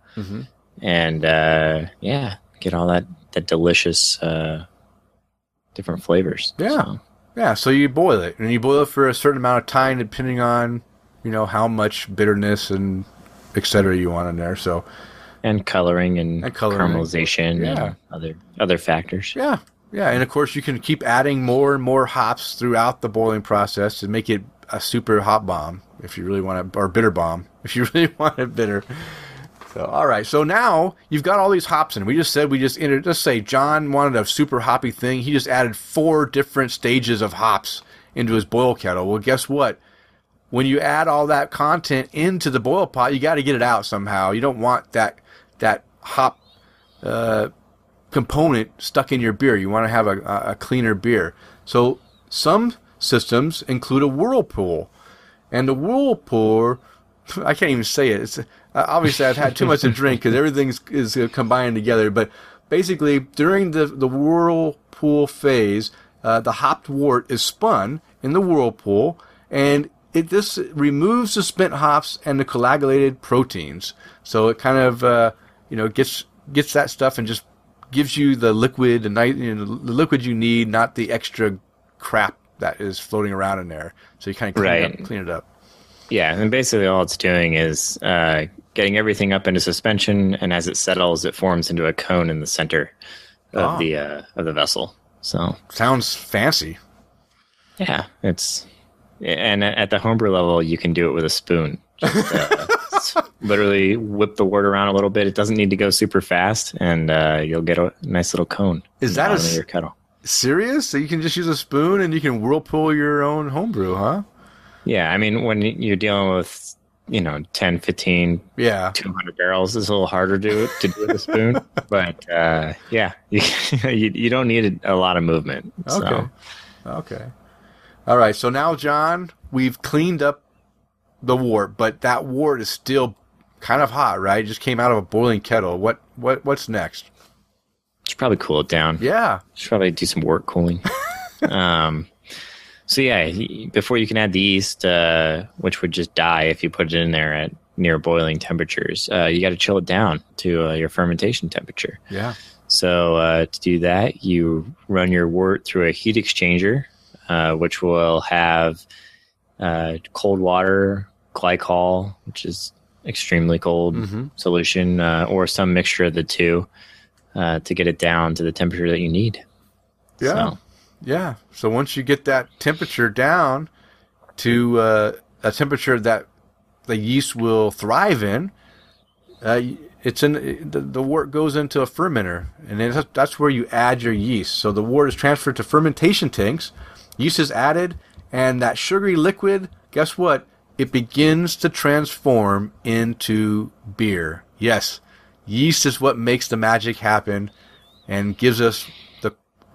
And uh, yeah, get all that, that delicious uh, different flavors. Yeah. So, Yeah, so you boil it, and you boil it for a certain amount of time, depending on, you know, how much bitterness and et cetera you want in there. So, and coloring and, And coloring. caramelization Yeah. and other other factors. yeah, yeah, and of course you can keep adding more and more hops throughout the boiling process to make it a super hop bomb if you really want to, or bitter bomb if you really want it bitter. All right, so now you've got all these hops in. We just said we just entered. Let's say John wanted a super hoppy thing. He just added four different stages of hops into his boil kettle. Well, guess what? when you add all that content into the boil pot, you got to get it out somehow. You don't want that that hop uh, component stuck in your beer. You want to have a, a cleaner beer. So some systems include a whirlpool, and the whirlpool, I can't even say it. It's uh, obviously I've had too much to drink because everything's is uh, combined together. But basically, during the the whirlpool phase, uh, the hopped wort is spun in the whirlpool, and it this removes the spent hops and the coagulated proteins. So it kind of uh, you know gets gets that stuff and just gives you the liquid, the, night, you know, the liquid you need, not the extra crap that is floating around in there. So you kind of clean, it, up, clean it up. Yeah, and basically all it's doing is uh, getting everything up into suspension, and as it settles, it forms into a cone in the center of Ah. the uh, of the vessel. So Sounds fancy. yeah, it's and at the homebrew level, you can do it with a spoon. Just, uh, literally whip the wort around a little bit. It doesn't need to go super fast, and uh, you'll get a nice little cone. Is that a bottom of s- your kettle? Serious? So you can just use a spoon and you can whirlpool your own homebrew, huh? Yeah, I mean, when you're dealing with you know 10 15 Yeah. 200 barrels is a little harder to do, to do with a spoon but uh, yeah you, you, you don't need a, lot of movement so Okay. Okay. All right. So now, John, we've cleaned up the wort, but that wort is still kind of hot, right? It just came out of a boiling kettle. What what what's next? should probably cool it down Yeah. should probably do some work cooling um, so yeah before you can add the yeast uh, which would just die if you put it in there at near boiling temperatures uh, you got to chill it down to uh, your fermentation temperature Yeah. So uh, to do that, you run your wort through a heat exchanger, uh, which will have uh, cold water, glycol, which is extremely cold solution, uh, or some mixture of the two uh, to get it down to the temperature that you need. Yeah. So, Yeah. So once you get that temperature down to uh, a temperature that the yeast will thrive in, uh, it's in the, the wort goes into a fermenter, and that's, where you add your yeast. So the wort is transferred to fermentation tanks. Yeast is added, and that sugary liquid, guess what? It begins to transform into beer. Yes, yeast is what makes the magic happen and gives us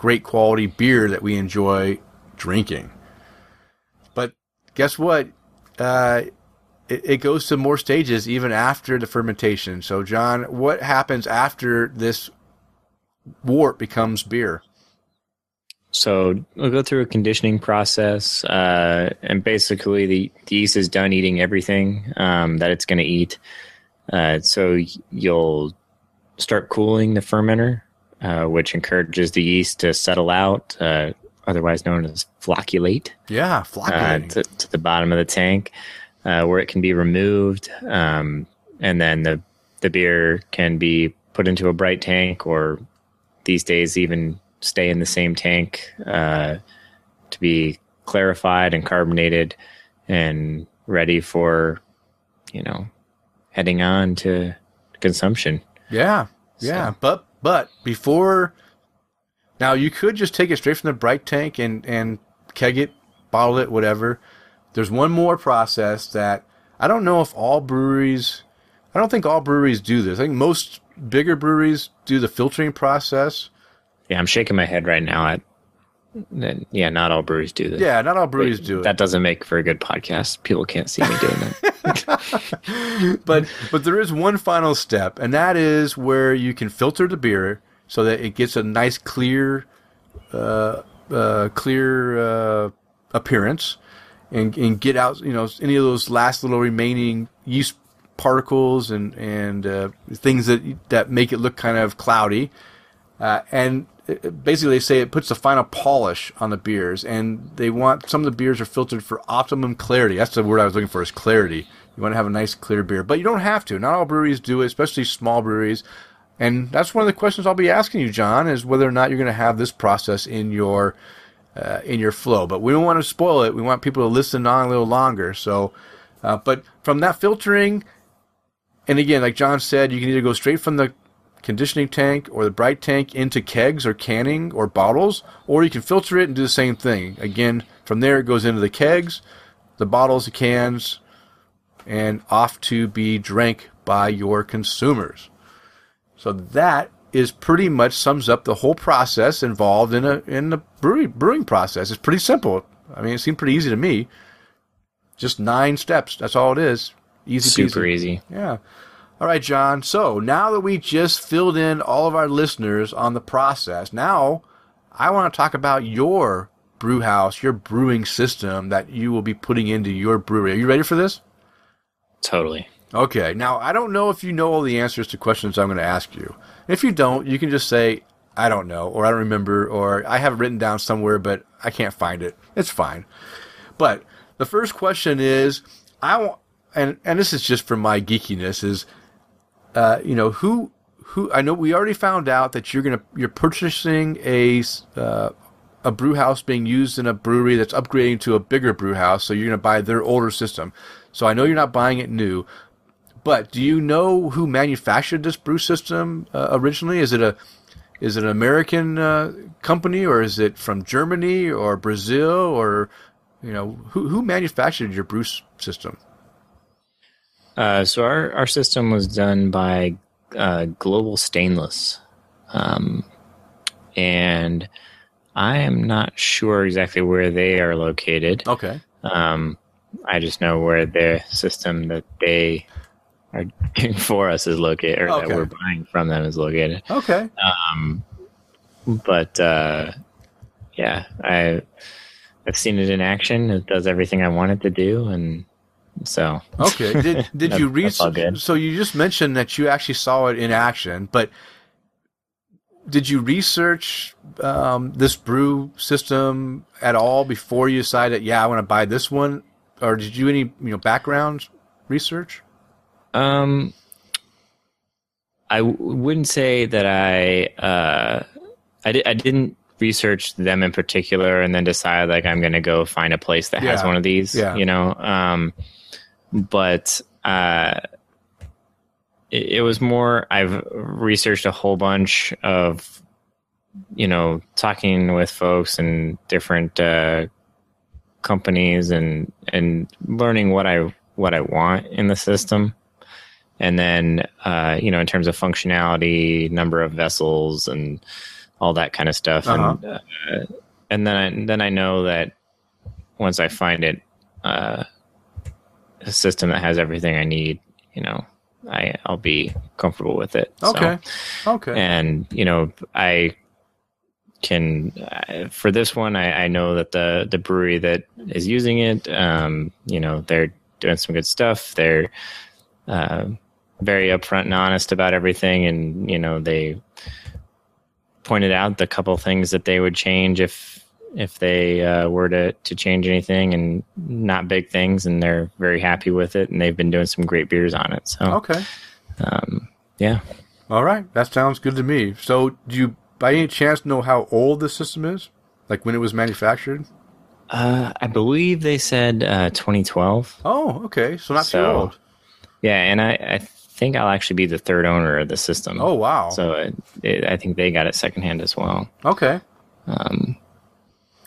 great quality beer that we enjoy drinking. But guess what? Uh, it, goes to more stages even after the fermentation. So, John, what happens after this wort becomes beer? so we'll go through a conditioning process, uh, and basically the, the yeast is done eating everything um, that it's going to eat. Uh, so you'll start cooling the fermenter, uh, which encourages the yeast to settle out, uh, otherwise known as flocculate, Yeah, uh, flocculating. to, to the bottom of the tank, uh, where it can be removed, um, and then the the beer can be put into a bright tank, or these days even stay in the same tank uh, to be clarified and carbonated and ready for you know heading on to consumption. Yeah, yeah, So- but but before now, you could just take it straight from the bright tank and and keg it, bottle it, whatever. There's one more process that I don't know if all breweries. I don't think all breweries do this. I think most bigger breweries do the filtering process. Yeah, I'm shaking my head right now at. Yeah, not all breweries do this. Yeah, not all breweries do it. That doesn't make for a good podcast. People can't see me doing that. but but there is one final step, and that is where you can filter the beer so that it gets a nice clear, uh, uh, clear uh, appearance, and and get out you know any of those last little remaining yeast particles and and uh, things that that make it look kind of cloudy, uh, and basically they say it puts the final polish on the beers, and they want some of the beers are filtered for optimum clarity. That's the word I was looking for is clarity. You want to have a nice clear beer, but you don't have to. Not all breweries do it, especially small breweries. And that's one of the questions I'll be asking you, John, is whether or not you're going to have this process in your uh, in your flow. But we don't want to spoil it. We want people to listen on a little longer. So, uh, but from that filtering, and again, like John said, you can either go straight from the conditioning tank or the bright tank into kegs or canning or bottles, or you can filter it and do the same thing. Again, from there it goes into the kegs, the bottles, the cans, and off to be drank by your consumers. So that is pretty much sums up the whole process involved in a in the brewing brewing process. It's pretty simple. I mean, it seemed pretty easy to me. Just nine steps. That's all it is. Easy Super peasy. easy. Yeah. All right, John. So now that we just filled in all of our listeners on the process, now I want to talk about your brew house, your brewing system that you will be putting into your brewery. Are you ready for this? Totally. Okay. Now, I don't know if you know all the answers to questions I'm going to ask you. If you don't, you can just say, I don't know, or I don't remember, or I have it written down somewhere, but I can't find it. It's fine. But the first question is, I want, and, and this is just for my geekiness, is, uh, you know, who, who, I know we already found out that you're to, you're purchasing a, uh, a brew house being used in a brewery that's upgrading to a bigger brew house, so you're to buy their older system. So I know you're not buying it new, but do you know who manufactured this brew system uh, originally? Is it a is it an American uh, company or is it from Germany or Brazil or you know who who manufactured your brew system? Uh, so our, our system was done by uh, Global Stainless, um, and I am not sure exactly where they are located. Okay. Um, I just know where their system that they are doing for us is located, or Okay. that we're buying from them is located. Okay. Um, but uh, yeah, I I've seen it in action. It does everything I want it to do, and so Okay. Did did you That- that's all research? So you just mentioned that you actually saw it in action, but did you research um, this brew system at all before you decided? Yeah, I want to buy this one, or did you any you know background research? Um, I w- wouldn't say that I uh, I, di- I didn't research them in particular and then decide like I'm going to go find a place that has one of these. Yeah. You know, um, but uh, it, it was more I've researched a whole bunch of you know talking with folks and different uh, companies and and learning what I what I want in the system. And then uh, you know in terms of functionality number of vessels and all that kind of stuff. And uh, and then I, then I know that once I find it uh, a system that has everything I need you know I I'll be comfortable with it So- Okay. Okay. and you know I can uh, for this one I, I know that the the brewery that is using it um, you know they're doing some good stuff they're uh, very upfront and honest about everything and you know they pointed out the couple things that they would change if if they uh, were to to change anything and not big things and they're very happy with it and they've been doing some great beers on it so okay. um, yeah All right. That sounds good to me. So, do you by any chance know how old the system is? Like when it was manufactured? Uh, I believe they said uh, 2012. Oh, okay. So not too old. Yeah, and I, I think I'll actually be the third owner of the system. Oh, wow. So it, it, I think they got it secondhand as well. okay. Um,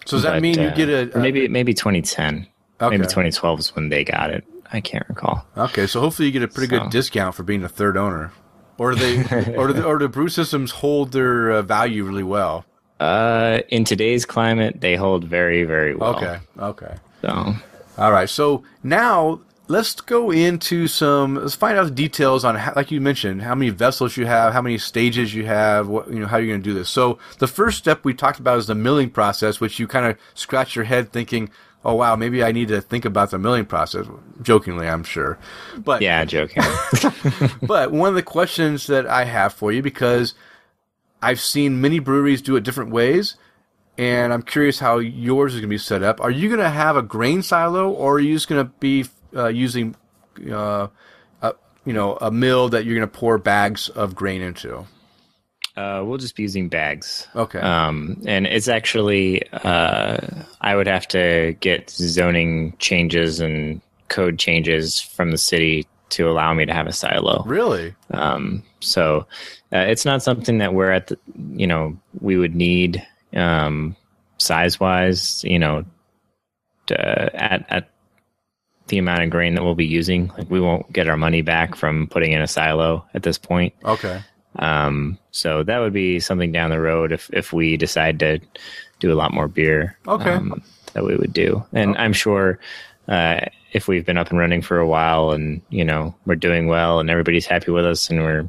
So does that but, mean you uh, get a, or maybe maybe 2010? Okay. Maybe 2012 is when they got it. I can't recall. Okay, so hopefully you get a pretty So- good discount for being a third owner, or do they, or do the, or do brew systems hold their uh, value really well? Uh, in today's climate, they hold very very well. Okay, okay, So all right. So now let's go into some. Let's find out the details on, how, like you mentioned, how many vessels you have, how many stages you have, what you know, how you're going to do this. So the first step we talked about is the milling process, which you kind of scratch your head thinking. Oh wow, maybe I need to think about the milling process. Jokingly, I'm sure, but yeah, joking. But one of the questions that I have for you, because I've seen many breweries do it different ways, and I'm curious how yours is going to be set up. Are you going to have a grain silo, or are you just going to be uh, using, uh, a, you know, a mill that you're going to pour bags of grain into? Uh, we'll just be using bags. Okay. Um, and it's actually, uh, I would have to get zoning changes and code changes from the city to allow me to have a silo. Really? Um, so uh, it's not something that we're at the, you know, we would need um, size wise, you know, to, at, at the amount of grain that we'll be using. Like we won't get our money back from putting in a silo at this point. Okay. Um, so that would be something down the road if, if we decide to do a lot more beer. Okay. Um, that we would do. And I'm sure, uh, if we've been up and running for a while and, you know, we're doing well and everybody's happy with us and we're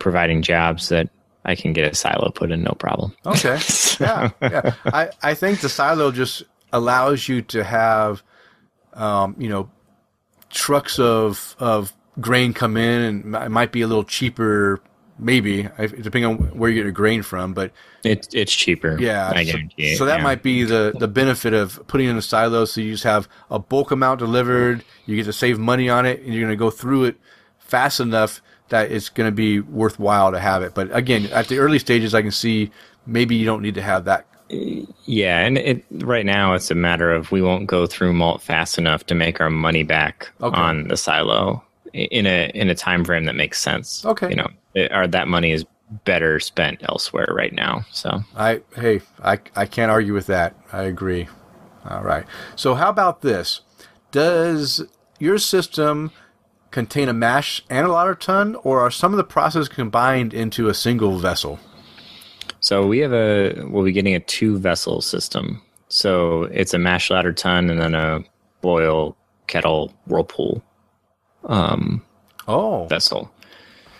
providing jobs that I can get a silo put in, no problem. Okay. yeah, yeah. I, I think the silo just allows you to have, um, you know, trucks of of grain come in, and it might be a little cheaper, maybe depending on where you get your grain from. But It's, it's cheaper. yeah, I so, guarantee. so that yeah. might be the the benefit of putting in a silo. So you just have a bulk amount delivered. You get to save money on it, and you're going to go through it fast enough that it's going to be worthwhile to have it. But again, at the early stages, I can see maybe you don't need to have that Yeah, and it right now it's a matter of we won't go through malt fast enough to make our money back Okay. on the silo in a in a time frame that makes sense. Okay. you know, it, or that money is better spent elsewhere right now. So I hey, I I can't argue with that. I agree. All right. So how about this? Does your system contain a mash and a lauter tun, or are some of the processes combined into a single vessel? So we have a we'll be getting a two vessel system. So it's a mash lauter tun and then a boil kettle whirlpool um, Oh, vessel.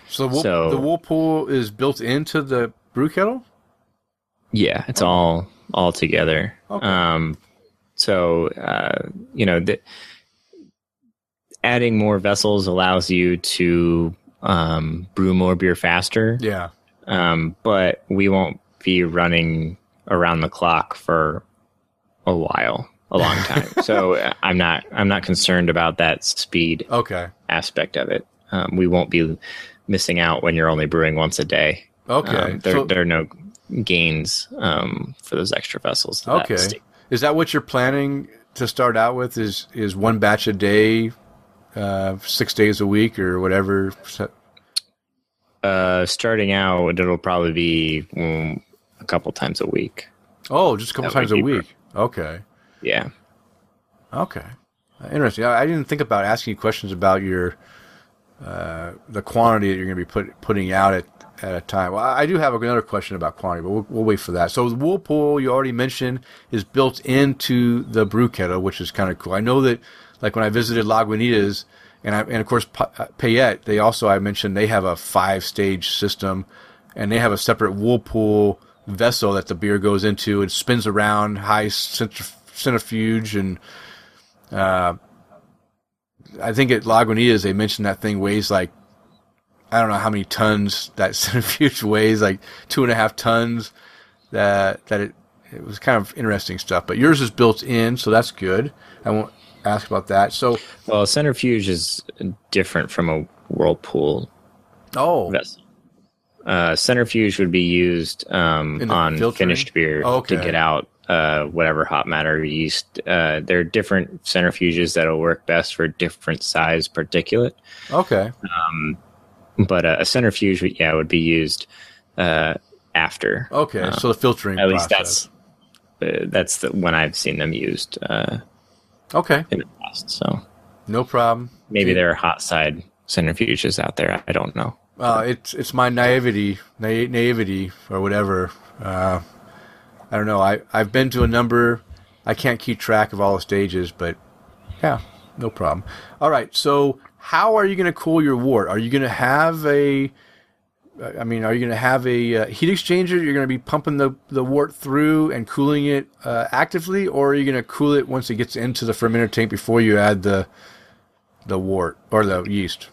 so, the whirl- so- the whirlpool is built into the brew kettle. Yeah, it's all all together. Okay. Um, so uh, you know, the, adding more vessels allows you to um, brew more beer faster. Yeah. Um, but we won't be running around the clock for a while, a long time. so uh, I'm not I'm not concerned about that speed Okay. aspect of it. Um, we won't be missing out when you're only brewing once a day. Okay. Um, there, so, there are no gains um, for those extra vessels. okay. state. Is that what you're planning to start out with? Is is one batch a day, uh, six days a week, or whatever? Uh, starting out, it'll probably be mm, a couple times a week. Oh, just a couple That times a week. Okay. Yeah. Okay. Interesting. I, I didn't think about asking you questions about your uh, the quantity that you're going to be put, putting out at, at a time. Well, I I do have another question about quantity, but we'll, we'll wait for that. So the whirlpool you already mentioned is built into the brew kettle, which is kind of cool. I know that, like when I visited Lagunitas, and I, and of course uh, Payette, they also I mentioned they have a five stage system, and they have a separate whirlpool vessel that the beer goes into and spins around high centrif- centrifuge and I think at Lagunitas they mentioned that thing weighs like I don't know how many tons that centrifuge weighs, like two and a half tons. That that it it was kind of interesting stuff. But yours is built in, so that's good. I won't ask about that. So Well, a centrifuge is different from a whirlpool oh vessel. Uh, centrifuge would be used um, on filtering? finished beer Okay. to get out uh, whatever hot matter yeast. Uh, there are different centrifuges that will work best for different size particulate, okay but uh, a centrifuge, yeah, would be used uh, after. okay. so the filtering At least that's uh, that's the, when I've seen them used uh, okay. in the past. So No problem. maybe there are hot side centrifuges out there. I don't know. Uh, it's it's my naivety, na- naivety or whatever. Uh, I don't know. I I've been to a number. I can't keep track of all the stages, but yeah, no problem. All right. So how are you going to cool your wort? Are you going to have a I mean, are you going to have a uh, heat exchanger? You're going to be pumping the, the wort through and cooling it uh, actively, or are you going to cool it once it gets into the fermenter tank before you add the the wort or the yeast?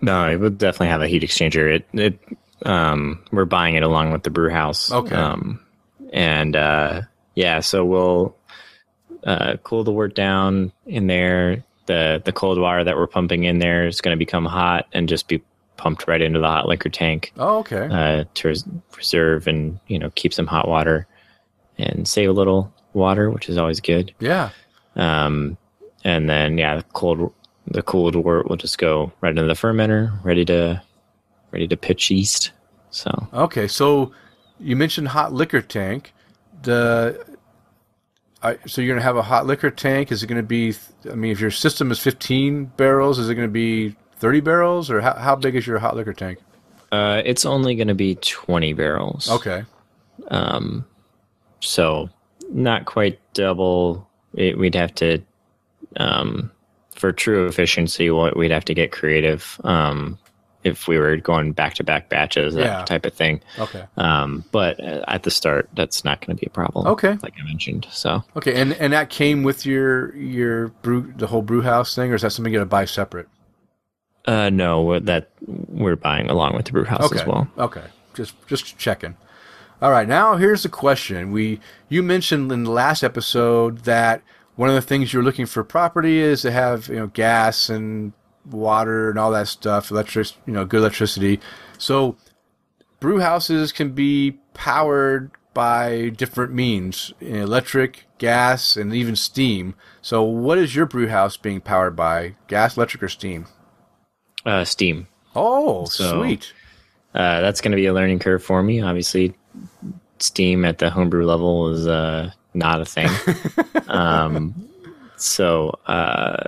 No, it would definitely have a heat exchanger. It it um we're buying it along with the brew house. Okay. Um and uh yeah, so we'll uh cool the wort down in there. The the cold water that we're pumping in there is going to become hot and just be pumped right into the hot liquor tank Oh, okay. uh to res- preserve and, you know, keep some hot water and save a little water, which is always good. yeah. Um, and then yeah, the cold the cooled wort will just go right into the fermenter, ready to ready to pitch yeast. So Okay, so you mentioned hot liquor tank. The I, so you're going to have a hot liquor tank. Is it going to be? I mean, if your system is 15 barrels, is it going to be 30 barrels, or how, how big is your hot liquor tank? uh, it's only going to be twenty barrels. Okay, Um, so not quite double. It, we'd have to, um, for true efficiency, what we'd have to get creative. Um, if we were going back to back batches, that Yeah. type of thing. okay, Um, but uh, at the start, that's not going to be a problem. Okay. like I mentioned. So okay. And and that came with your your brew the whole brew house thing, or is that something you got to buy separate? Uh, no, we're- that we're buying along with the brew house Okay. as well. Okay. Just just checking. All right. Now here's the question. We you mentioned in the last episode that one of the things you're looking for property is to have you know gas and water and all that stuff, electric, you know, good electricity. So brew houses can be powered by different means, electric, gas, and even steam. So what is your brew house being powered by? Gas, electric, or steam? Uh, Steam. Oh, So- sweet. Uh, that's going to be a learning curve for me. Obviously, Steam at the homebrew level is uh, not a thing. um, so uh,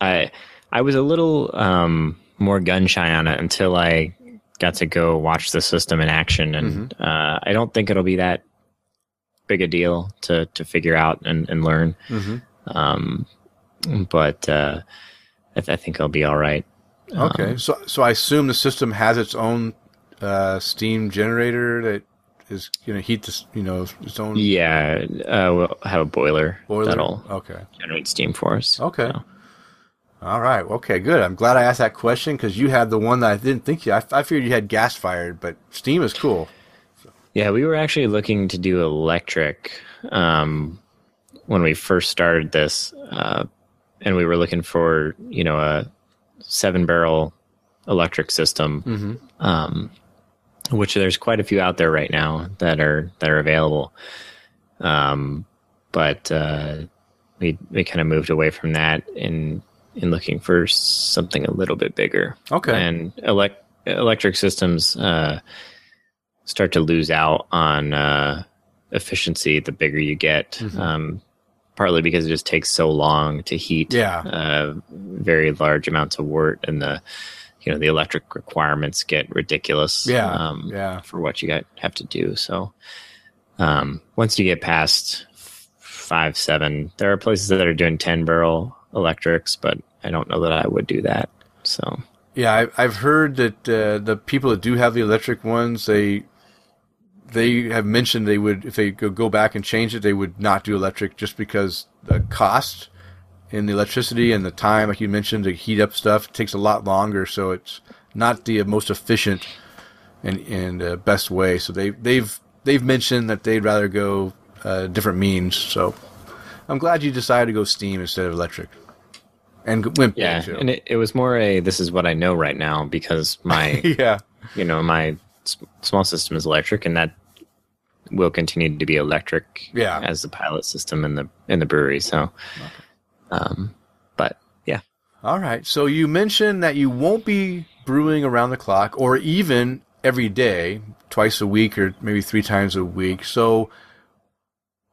I I was a little um, more gun shy on it until I got to go watch the system in action, and uh, I don't think it'll be that big a deal to to figure out and, and learn. Mm-hmm. Um, but uh, I, th- I think I'll be all right. Okay, Um, so so I assume the system has its own uh, steam generator that is going to heat this, you know, its own Yeah, uh, we'll have a boiler, boiler. that'll Okay. generate steam for us. Okay. So, All right. Okay. Good. I'm glad I asked that question because you had the one that I didn't think you. I, I figured you had gas fired, but steam is cool. Yeah, we were actually looking to do electric um, when we first started this, uh, and we were looking for you know a seven barrel electric system, um, which there's quite a few out there right now that are that are available. Um, but uh, we we kind of moved away from that in in looking for something a little bit bigger. Okay. and elec- electric systems. Uh, start to lose out on uh, efficiency the bigger you get. Mm-hmm. Um, partly because it just takes so long to heat Yeah. uh, very large amounts of wort, and the you know the electric requirements get ridiculous. Yeah, um, yeah. for what you got have to do. So um, once you get past five, seven, there are places that are doing ten barrel electrics, but I don't know that I would do that. So Yeah, I, I've heard that uh, the people that do have the electric ones, they they have mentioned they would if they go go back and change it, they would not do electric just because the cost and the electricity and the time, like you mentioned, to heat up stuff takes a lot longer. So it's not the most efficient and and uh, best way. So they they've they've mentioned that they'd rather go uh, different means. So I'm glad you decided to go steam instead of electric. And went yeah, too. and it, it was more a this is what I know right now because my yeah. you know my small system is electric and that will continue to be electric Yeah. as the pilot system in the in the brewery so um but yeah All right. So you mentioned that you won't be brewing around the clock or even every day, twice a week or maybe three times a week. So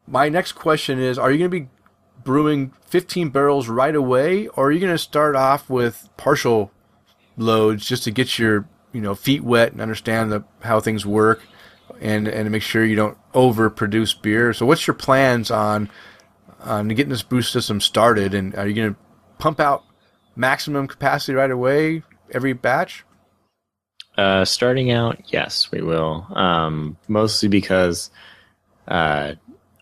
my next question is are you going to be brewing 15 barrels right away or are you going to start off with partial loads just to get your, you know, feet wet and understand the, how things work and and make sure you don't overproduce beer. So what's your plans on on getting this brew system started and are you going to pump out maximum capacity right away every batch? uh starting out yes we will um mostly because uh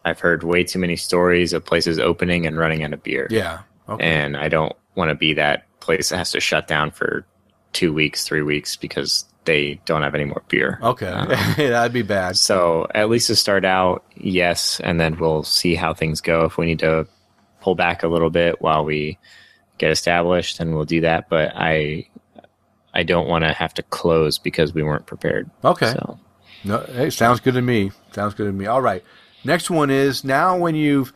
i've heard way too many stories of places opening and running out of beer Yeah. Okay. and I don't want to be that place that has to shut down for two weeks, three weeks because they don't have any more beer. okay. Um, That'd be bad. So at least to start out, yes, and then we'll see how things go. If we need to pull back a little bit while we get established, and we'll do that. But I, I don't want to have to close because we weren't prepared. Okay. So No, hey, sounds good to me. Sounds good to me. All right. Next one is now when you've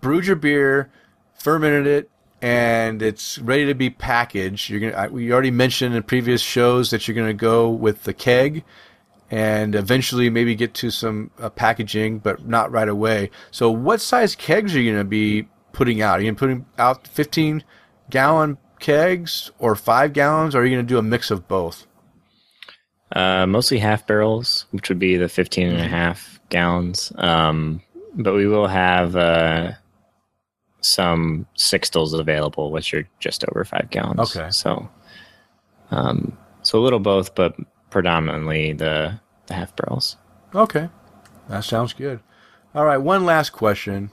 brewed your beer, fermented it, and it's ready to be packaged. You're gonna. We already mentioned in previous shows that you're gonna go with the keg, and eventually maybe get to some uh, packaging, but not right away. So, what size kegs are you gonna be putting out? Are you gonna putting out 15 gallon kegs or five gallons, or are you gonna do a mix of both? Uh, mostly half barrels, which would be the 15 and a half gallons. Um, but we will have uh, some sixtels available, which are just over five gallons. Okay. So, um, so a little both, but predominantly the the half barrels. Okay, that sounds good. All right, one last question,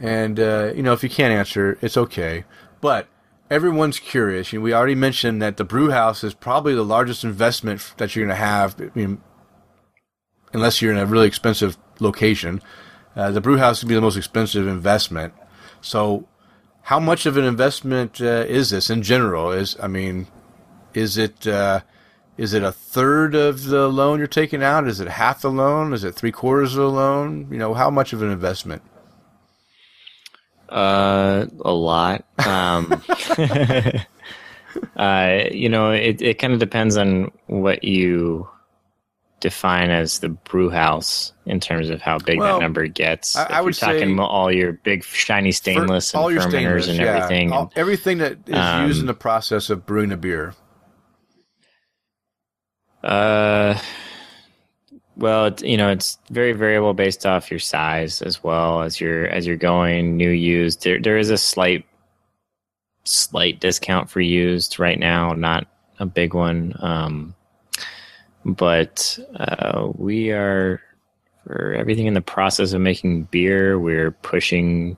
and uh, you know if you can't answer, it's okay. But everyone's curious. You know, we already mentioned that the brew house is probably the largest investment that you're going to have. I mean, unless you're in a really expensive location, uh, the brew house would be the most expensive investment. So, how much of an investment uh, is this in general? Is I mean, is it uh, is it a third of the loan you're taking out? Is it half the loan? Is it three quarters of the loan? You know, how much of an investment? Uh, a lot. Um, uh, you know, it, it kind of depends on what you define as the brew house in terms of how big Well, that number gets. I- If I would you're talking say- all your big shiny stainless For- all and your fermenters and yeah. everything. All- everything that is Um, used in the process of brewing a beer. Uh, well, it, you know, it's very variable based off your size as well as your as you're going new used. There there is a slight slight discount for used right now, not a big one. Um, but uh, we are for everything in the process of making beer. We're pushing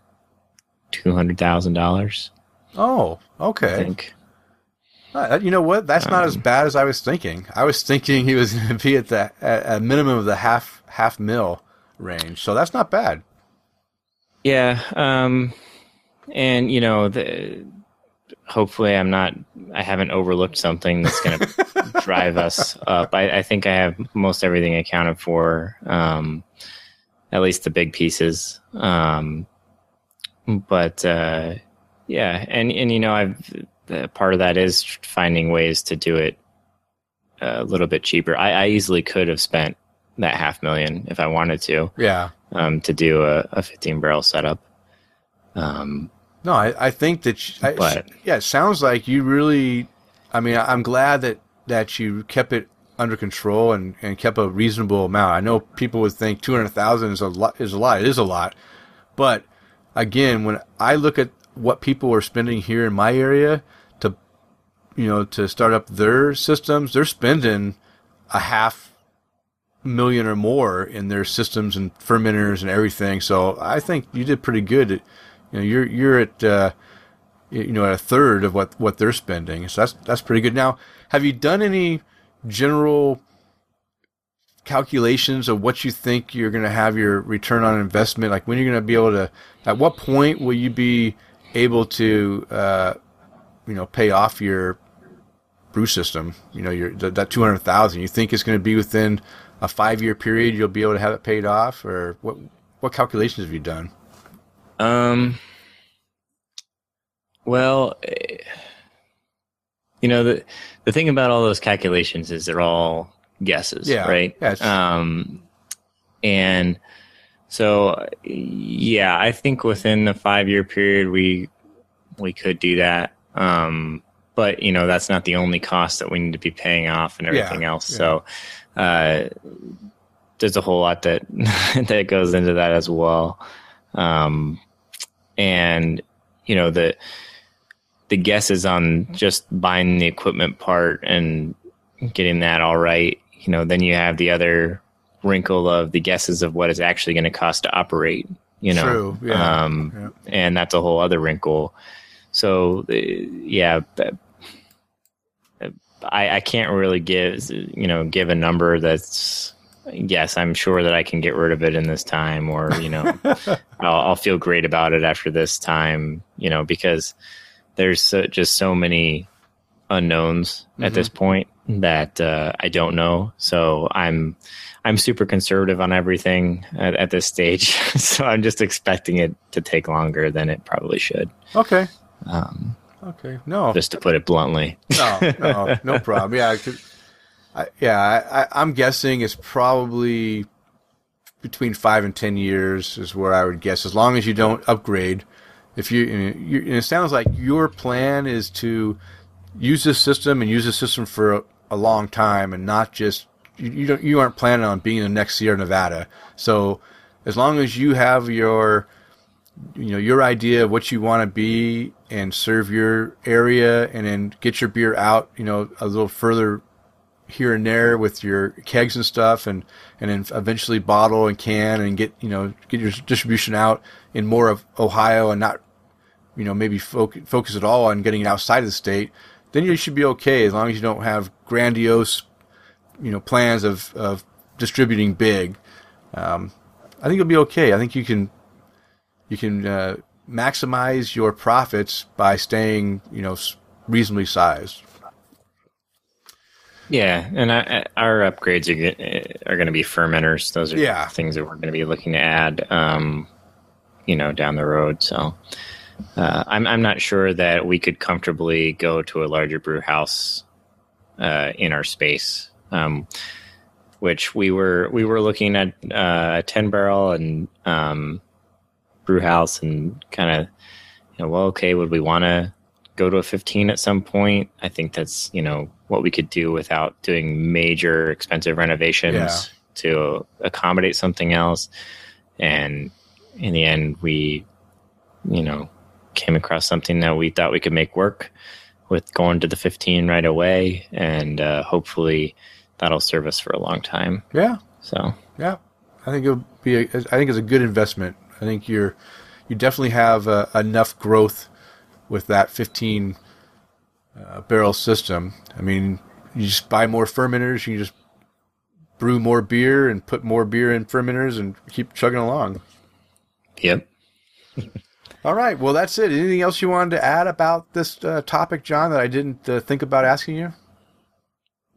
two hundred thousand dollars. Oh, okay. I think. Uh, you know what? That's not Um, as bad as I was thinking. I was thinking he was going to be at the at a minimum of the half half mil range. So that's not bad. Yeah, um, and you know, the, hopefully, I'm not. I haven't overlooked something that's going to drive us up. I, I think I have most everything accounted for, um, at least the big pieces. Um, but uh, yeah, and and you know, I've part of that is finding ways to do it a little bit cheaper. I, I easily could have spent that half million if I wanted to Yeah. um, to do a, a 15 barrel setup. Um, No, I, I think that you, I, But- yeah, it sounds like you really. I mean, I'm glad that that you kept it under control and, and kept a reasonable amount. I know people would think two hundred thousand is a lot. Is a lot. It is a lot, but again, when I look at what people are spending here in my area to, you know, to start up their systems, they're spending a half million or more in their systems and fermenters and everything. So I think you did pretty good. At, you know, you're you're at uh, you know at a third of what what they're spending. So that's that's pretty good. Now, have you done any general calculations of what you think you're going to have your return on investment? Like when you're going to be able to? At what point will you be able to uh, you know pay off your brew system? You know, your that, two hundred thousand. You think it's going to be within a five year period? You'll be able to have it paid off, or what? What calculations have you done? Um, well, eh, you know the the thing about all those calculations is they're all guesses, Yeah, right? yeah, Um, and so yeah, I think within the five year period we we could do that. Um, but you know that's not the only cost that we need to be paying off and Yeah, everything else. yeah. So uh, there's a whole lot that that goes into that as well. Um, and you know the the guesses on just buying the equipment part and getting that all right. You know, then you have the other wrinkle of the guesses of what it's actually going to cost to operate. You know, True, yeah, um, yeah. and that's a whole other wrinkle. So, uh, yeah, but I, I can't really give you know give a number that's yes i'm sure that i can get rid of it in this time or you know I'll, I'll feel great about it after this time you know because there's so, just so many unknowns at this point that uh, i don't know so i'm i'm super conservative on everything at, at this stage so i'm just expecting it to take longer than it probably should Okay. um, Okay. No. just to put it bluntly no, no, no problem. Yeah, I, yeah. I, I'm guessing it's probably between five and ten years is where I would guess, as long as you don't upgrade. If you, you it sounds like your plan is to use this system and use the system for a, a long time, and not just you, you don't you aren't planning on being the next Sierra Nevada. So as long as you have your you know your idea of what you want to be and serve your area and then get your beer out you know a little further here and there with your kegs and stuff and and then eventually bottle and can and get you know get your distribution out in more of Ohio and not you know maybe focus focus at all on getting it outside of the state then you should be okay as long as you don't have grandiose you know plans of of distributing big um, I think you'll be okay I think you can you can uh, maximize your profits by staying, you know, reasonably sized. Yeah, and I, our upgrades are are going to be fermenters. Those are Yeah. things that we're going to be looking to add, um, you know, down the road. So uh, I'm I'm not sure that we could comfortably go to a larger brew house uh, in our space. Um, which we were we were looking at uh, a ten barrel and um, brew house and kind of you know well okay would we want to go to a 15 at some point i think that's you know what we could do without doing major expensive renovations Yeah. to accommodate something else and in the end we you know came across something that we thought we could make work with going to the 15 right away and uh, hopefully that'll serve us for a long time Yeah, so yeah. I think it'll be. A, I think it's a good investment. I think you're, you definitely have uh, enough growth with that 15 uh, barrel system. I mean, you just buy more fermenters. You just brew more beer and put more beer in fermenters and keep chugging along. yep All right. Well, that's it. Anything else you wanted to add about this uh, topic, John, that I didn't uh, think about asking you?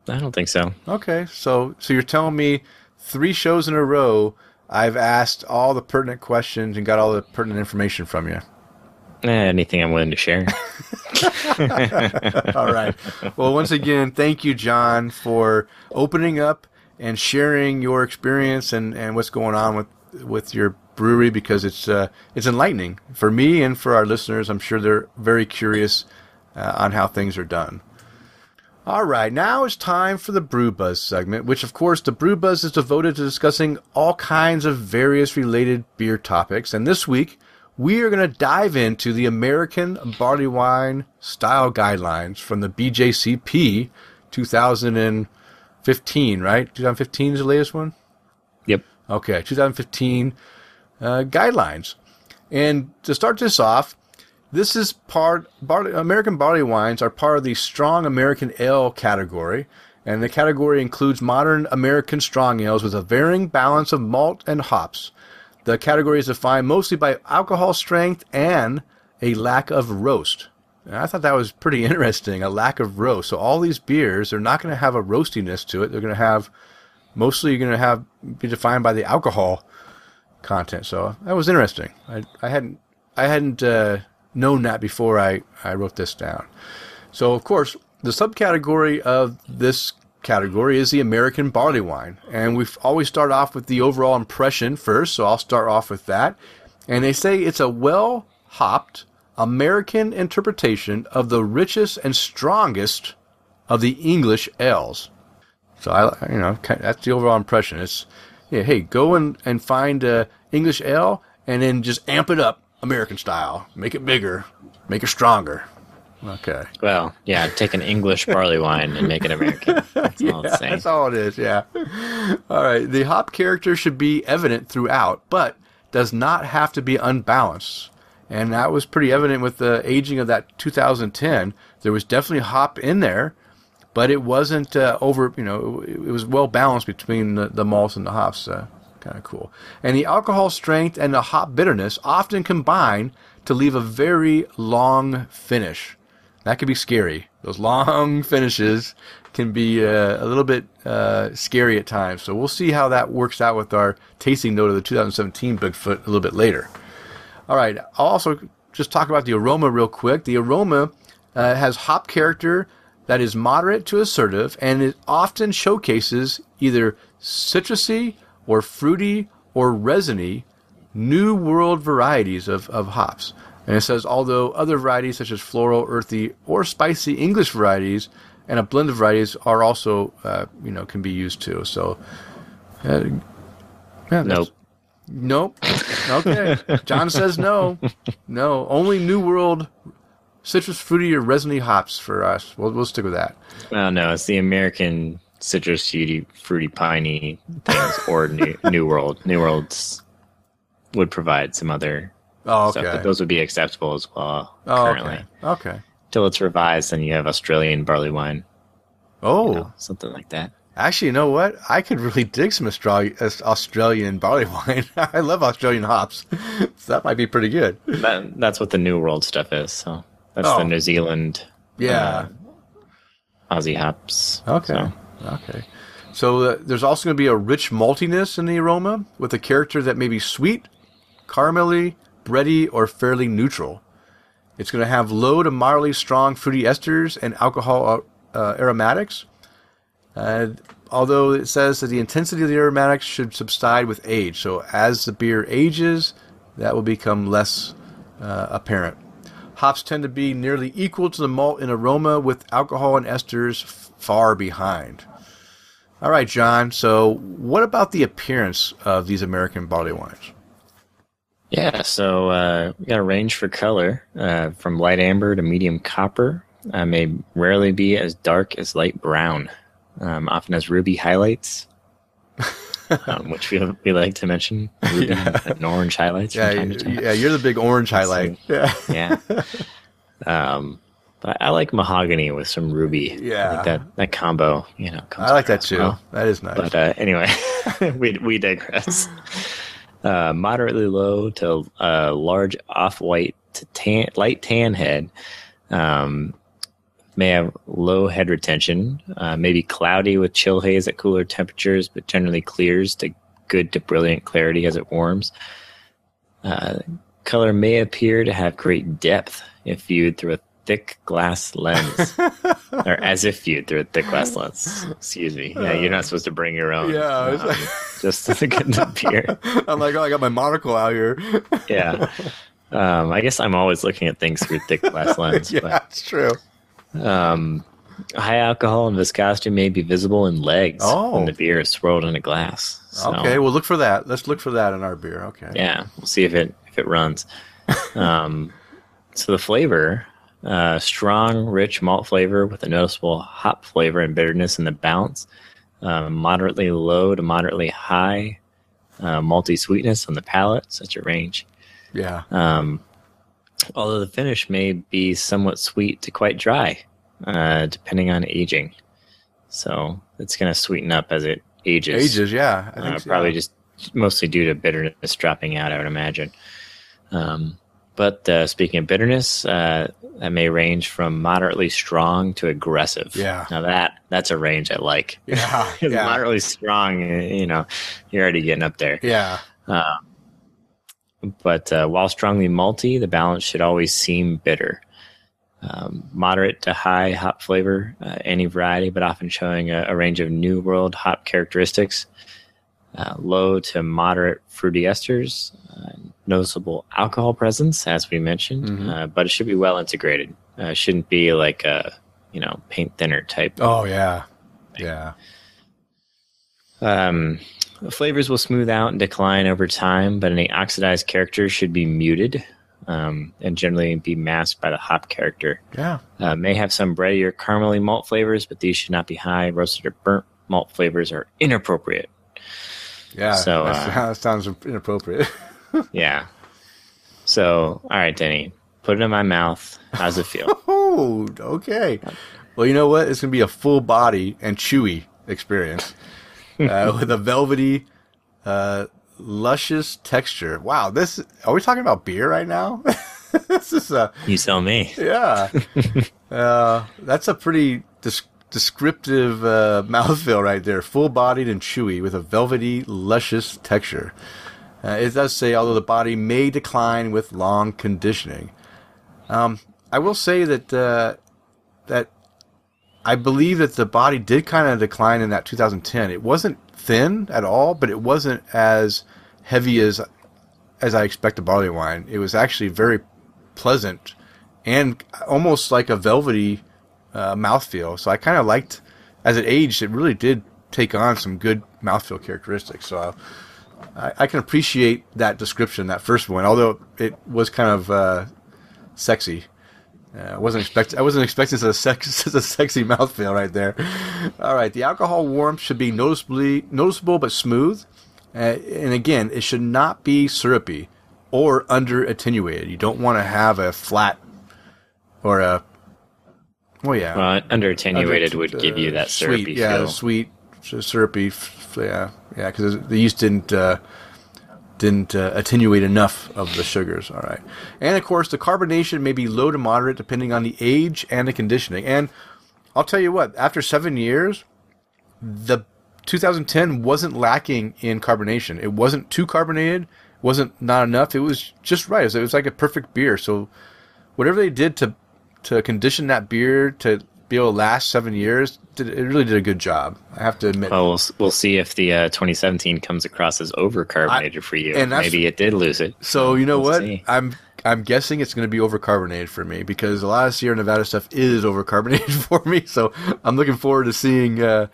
i don't think so Okay. So, so you're telling me three shows in a row, I've asked all the pertinent questions and got all the pertinent information from you. Eh, anything i'm willing to share All right. Well, once again, thank you, John, for opening up and sharing your experience and, and what's going on with with your brewery because it's uh, it's enlightening for me and for our listeners. I'm sure they're very curious uh, on how things are done. All right, now it's time for the Brew Buzz segment, which, of course, the Brew Buzz is devoted to discussing all kinds of various related beer topics. And this week, we are going to dive into the American Barley Wine Style Guidelines from the BJCP 2015, right? 2015 is the latest one? yep Okay, 2015 uh, guidelines. And to start this off, this is part barley, American barley wines are part of the strong American ale category, and the category includes modern American strong ales with a varying balance of malt and hops. The category is defined mostly by alcohol strength and a lack of roast. And I thought that was pretty interesting, a lack of roast. So all these beers, they're not going to have a roastiness to it. They're going to have mostly going to have be defined by the alcohol content. So that was interesting. I, I hadn't I hadn't uh, known that before I, I wrote this down. So of course the subcategory of this category is the American barley wine, and we've always start off with the overall impression first. So I'll start off with that. And they say it's a well hopped American interpretation of the richest and strongest of the English ales. So I, you know, that's the overall impression. It's, yeah, hey, go and, and find uh, English ale and then just amp it up American style. Make it bigger, make it stronger. Okay. well yeah take an english barley wine and make it american that's all it's saying That's all it is, yeah. All right. The hop character should be evident throughout, but does not have to be unbalanced. And that was pretty evident with the aging of that 2010. There was definitely hop in there, but it wasn't uh, over, you know, it, it was well balanced between the, the malts and the hops. Uh, kind of cool. And the alcohol strength and the hop bitterness often combine to leave a very long finish. That could be scary. Those long finishes can be uh, a little bit uh, scary at times. So we'll see how that works out with our tasting note of the 2017 Bigfoot a little bit later. All right. I'll also just talk about the aroma real quick. The aroma uh, has hop character that is moderate to assertive, and it often showcases either citrusy or fruity or resiny new world varieties of, of hops. And it says, although other varieties such as floral, earthy, or spicy English varieties and a blend of varieties are also, uh, you know, can be used too. So, uh, yeah, nope Nope. Okay. John says no. No. Only New World citrus, fruity, or resiny hops for us. We'll, we'll stick with that. well no it's the american citrus fruity, fruity piney things or new, new world new worlds would provide some other Oh, stuff okay. but those would be acceptable as well oh, currently okay. Okay. till it's revised then you have australian barley wine Oh, you know, something like that actually, you know what? I could really dig some Australian, Australian barley wine. I love Australian hops. so that might be pretty good. that, that's what the new world stuff is so that's Oh. the new zealand Yeah. aussie hops Okay. So, Okay. So uh, there's also going to be a rich maltiness in the aroma with a character that may be sweet, caramelly, bready, or fairly neutral. It's going to have low to moderately strong fruity esters and alcohol uh, aromatics. Uh, although it says that the intensity of the aromatics should subside with age. So as the beer ages, that will become less uh, apparent. Hops tend to be nearly equal to the malt in aroma, with alcohol and esters far behind. All right, John. So, what about the appearance of these American barley wines? Yeah, so uh, we got a range for color uh, from light amber to medium copper. Uh, may rarely be as dark as light brown. Um, often has ruby highlights, um, which we, we like to mention. Ruby Yeah. and orange highlights Yeah, from time to time. yeah, you're the big orange highlight. Yeah, yeah. Um, but I like mahogany with some ruby. I Yeah. that that combo. You know, I like that too. well. That is nice. But uh, anyway, we we digress. Uh, moderately low to uh, large off-white to tan, light tan head. Um, may have low head retention. Uh, may be cloudy with chill haze at cooler temperatures, but generally clears to good to brilliant clarity as it warms. Uh, color may appear to have great depth if viewed through a thick glass lens, or as if viewed through a thick glass lens. Excuse me. Yeah, you're not supposed to bring your own. Yeah, um, like- just to get the beer. I'm like, oh, I got my monocle out here. Yeah. Um, I guess I'm always looking at things through thick glass lens. yeah, it's true. Um, high alcohol and viscosity may be visible in legs Oh. when the beer is swirled in a glass. So, Okay, well, look for that. Let's look for that in our beer. Okay. Yeah, we'll see if it if it runs. um, so the flavor, uh, strong, rich malt flavor with a noticeable hop flavor and bitterness in the balance. Um, moderately low to moderately high uh, malty sweetness on the palate, such a range. Yeah. Um, although the finish may be somewhat sweet to quite dry, uh, depending on aging. So it's going to sweeten up as it ages. Ages, yeah. I think Uh, so, probably yeah. just mostly due to bitterness dropping out, I would imagine. Um, but uh, speaking of bitterness, uh, that may range from moderately strong to aggressive. Yeah. Now that that's a range I like. Yeah, yeah. moderately strong, uh, you know, you're already getting up there. Yeah. But uh, while strongly malty, the balance should always seem bitter. Um, moderate to high hop flavor, uh, any variety, but often showing a, a range of New World hop characteristics. Uh, low to moderate fruity esters, uh, noticeable alcohol presence, as we mentioned, Mm-hmm. uh, but it should be well integrated. Uh, shouldn't be like a you know paint thinner type Oh, yeah. Yeah. Um, the flavors will smooth out and decline over time, but any oxidized character should be muted um, and generally be masked by the hop character. Yeah. Uh, may have some breadier caramely malt flavors, but these should not be high. Roasted or burnt malt flavors are inappropriate. Yeah. So, uh, that sounds inappropriate. Yeah. So, all right, Denny, put it in my mouth. How's it feel? oh, okay. Well, you know what? It's going to be a full body and chewy experience uh, with a velvety, uh, luscious texture. Wow. This, are we talking about beer right now? this is a, you tell me. yeah. uh, that's a pretty des- descriptive uh, mouthfeel right there. Full bodied and chewy with a velvety, luscious texture. Uh, it does say, although the body may decline with long conditioning. Um, I will say that uh, that I believe that the body did kind of decline in that 2010. It wasn't thin at all, but it wasn't as heavy as as I expect a barley wine. It was actually very pleasant and almost like a velvety uh, mouthfeel. So I kind of liked, as it aged, it really did take on some good mouthfeel characteristics. So I, I can appreciate that description, that first one, although it was kind of uh, sexy. Uh, I wasn't expect I wasn't expecting such a, sex, a sexy mouthfeel right there. All right, the alcohol warmth should be noticeably noticeable but smooth, uh, and again, it should not be syrupy or under attenuated. You don't want to have a flat or a well, yeah, Well, under attenuated would give you that sweet, syrupy yeah, feel. sweet, syrupy, f- yeah, yeah, because the yeast didn't uh, didn't uh, attenuate enough of the sugars. All right, and of course the carbonation may be low to moderate depending on the age and the conditioning. And I'll tell you what, after seven years, the 2010 wasn't lacking in carbonation. It wasn't too carbonated, wasn't not enough. It was just right. It was, it was like a perfect beer. So whatever they did to to condition that beer to be able to last seven years, did, it really did a good job. I have to admit. Well, we'll, we'll see if the uh, 2017 comes across as overcarbonated for you. and Maybe it did lose it. So you know We'll what? see. I'm I'm guessing it's going to be overcarbonated for me because a lot of Sierra Nevada stuff is overcarbonated for me. So I'm looking forward to seeing uh,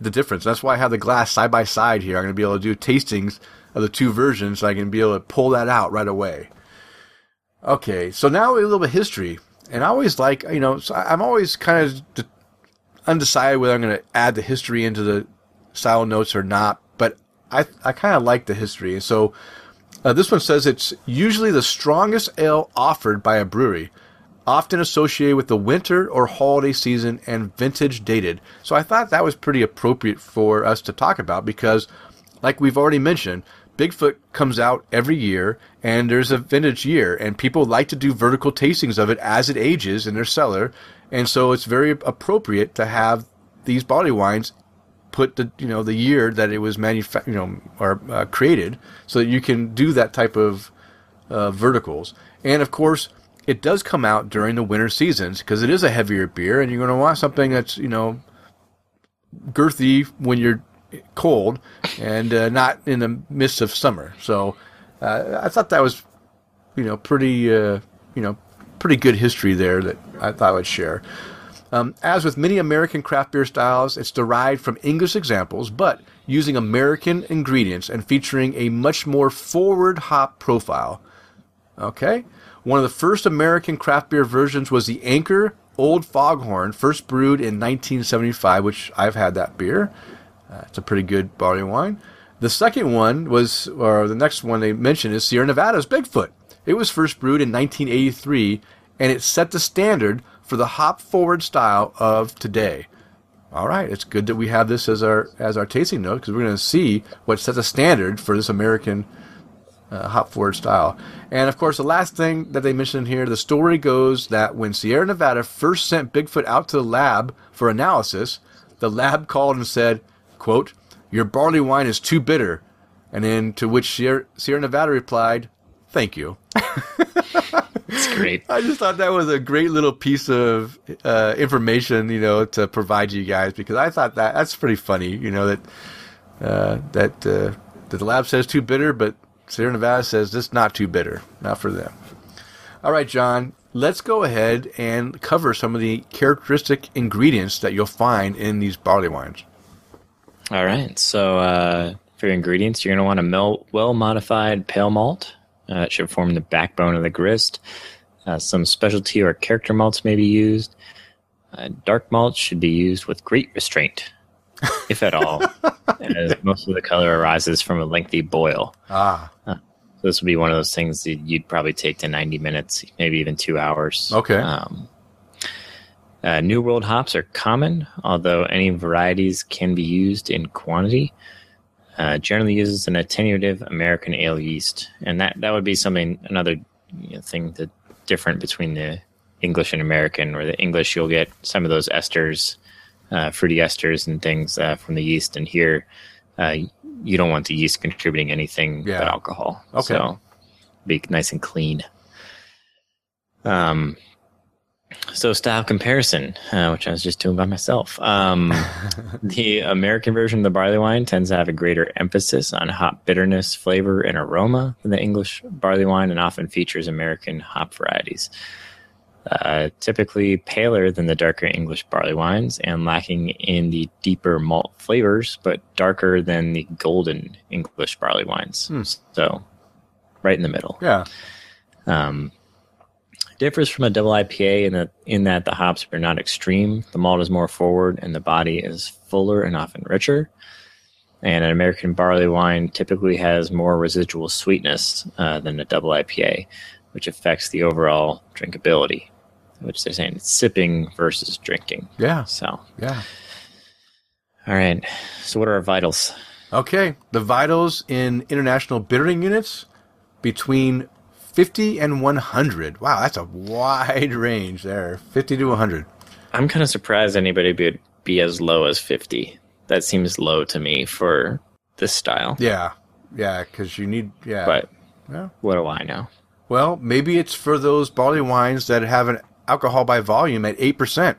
the difference. That's why I have the glass side by side here. I'm going to be able to do tastings of the two versions, so I can be able to pull that out right away. Okay, so now a little bit of history, and I always like you know so I'm always kind of undecided whether I'm going to add the history into the style notes or not, but I I kind of like the history, so. Uh, this one says it's usually the strongest ale offered by a brewery, often associated with the winter or holiday season and vintage dated. So I thought that was pretty appropriate for us to talk about because, like we've already mentioned, Bigfoot comes out every year and there's a vintage year, and people like to do vertical tastings of it as it ages in their cellar. And so it's very appropriate to have these body wines put the you know the year that it was manufa- you know or uh, created so that you can do that type of uh, verticals and of course it does come out during the winter seasons because it is a heavier beer and you're going to want something that's you know girthy when you're cold and uh, not in the midst of summer so uh, I thought that was you know pretty uh, you know pretty good history there that I thought I would share um, as with many American craft beer styles, it's derived from English examples, but using American ingredients and featuring a much more forward hop profile. Okay? One of the first American craft beer versions was the Anchor Old Foghorn, first brewed in 1975, which I've had that beer. Uh, it's a pretty good barley wine. The second one was, or the next one they mentioned is Sierra Nevada's Bigfoot. It was first brewed in 1983, and it set the standard for the hop forward style of today. All right, it's good that we have this as our as our tasting note because we're going to see what sets a standard for this American uh, hop forward style. And of course, the last thing that they mentioned here, the story goes that when Sierra Nevada first sent Bigfoot out to the lab for analysis, the lab called and said, "quote Your barley wine is too bitter," and then to which Sierra, Sierra Nevada replied, "Thank you." It's great. I just thought that was a great little piece of uh, information, you know, to provide you guys because I thought that that's pretty funny, you know, that uh, that uh, that the lab says too bitter, but Sierra Nevada says this not too bitter, not for them. All right, John, let's go ahead and cover some of the characteristic ingredients that you'll find in these barley wines. All right. So uh, for your ingredients, you're going to want a mel- well-modified pale malt. Uh, it should form the backbone of the grist. Uh, some specialty or character malts may be used. Uh, dark malts should be used with great restraint, if at all, as most of the color arises from a lengthy boil. Ah, So this would be one of those things that you'd probably take to 90 minutes, maybe even two hours. Okay. Um, uh, New World hops are common, although any varieties can be used in quantity. Uh, generally uses an attenuative American ale yeast, and that, that would be something another you know, thing that different between the English and American. Where the English you'll get some of those esters, uh, fruity esters and things uh, from the yeast, and here uh, you don't want the yeast contributing anything Yeah. but alcohol. Okay. So be nice and clean. Um, so style comparison, uh, which I was just doing by myself. Um, the American version of the barley wine tends to have a greater emphasis on hop bitterness, flavor, and aroma than the English barley wine, and often features American hop varieties. Uh, typically paler than the darker English barley wines and lacking in the deeper malt flavors, but darker than the golden English barley wines. So, right in the middle. yeah. Um, differs from a double IPA in that in that the hops are not extreme. The malt is more forward, and the body is fuller and often richer. And an American barley wine typically has more residual sweetness uh, than a double IPA, which affects the overall drinkability. Which they're saying it's sipping versus drinking. Yeah. So, Yeah. all right. So, what are our vitals? Okay, the vitals in international bittering units between 50 and 100. Wow, that's a wide range there. 50 to 100. I'm kind of surprised anybody would be as low as 50. That seems low to me for this style. Yeah, yeah, because you need, yeah. But Yeah. what do I know? Well, maybe it's for those barley wines that have an alcohol by volume at 8%.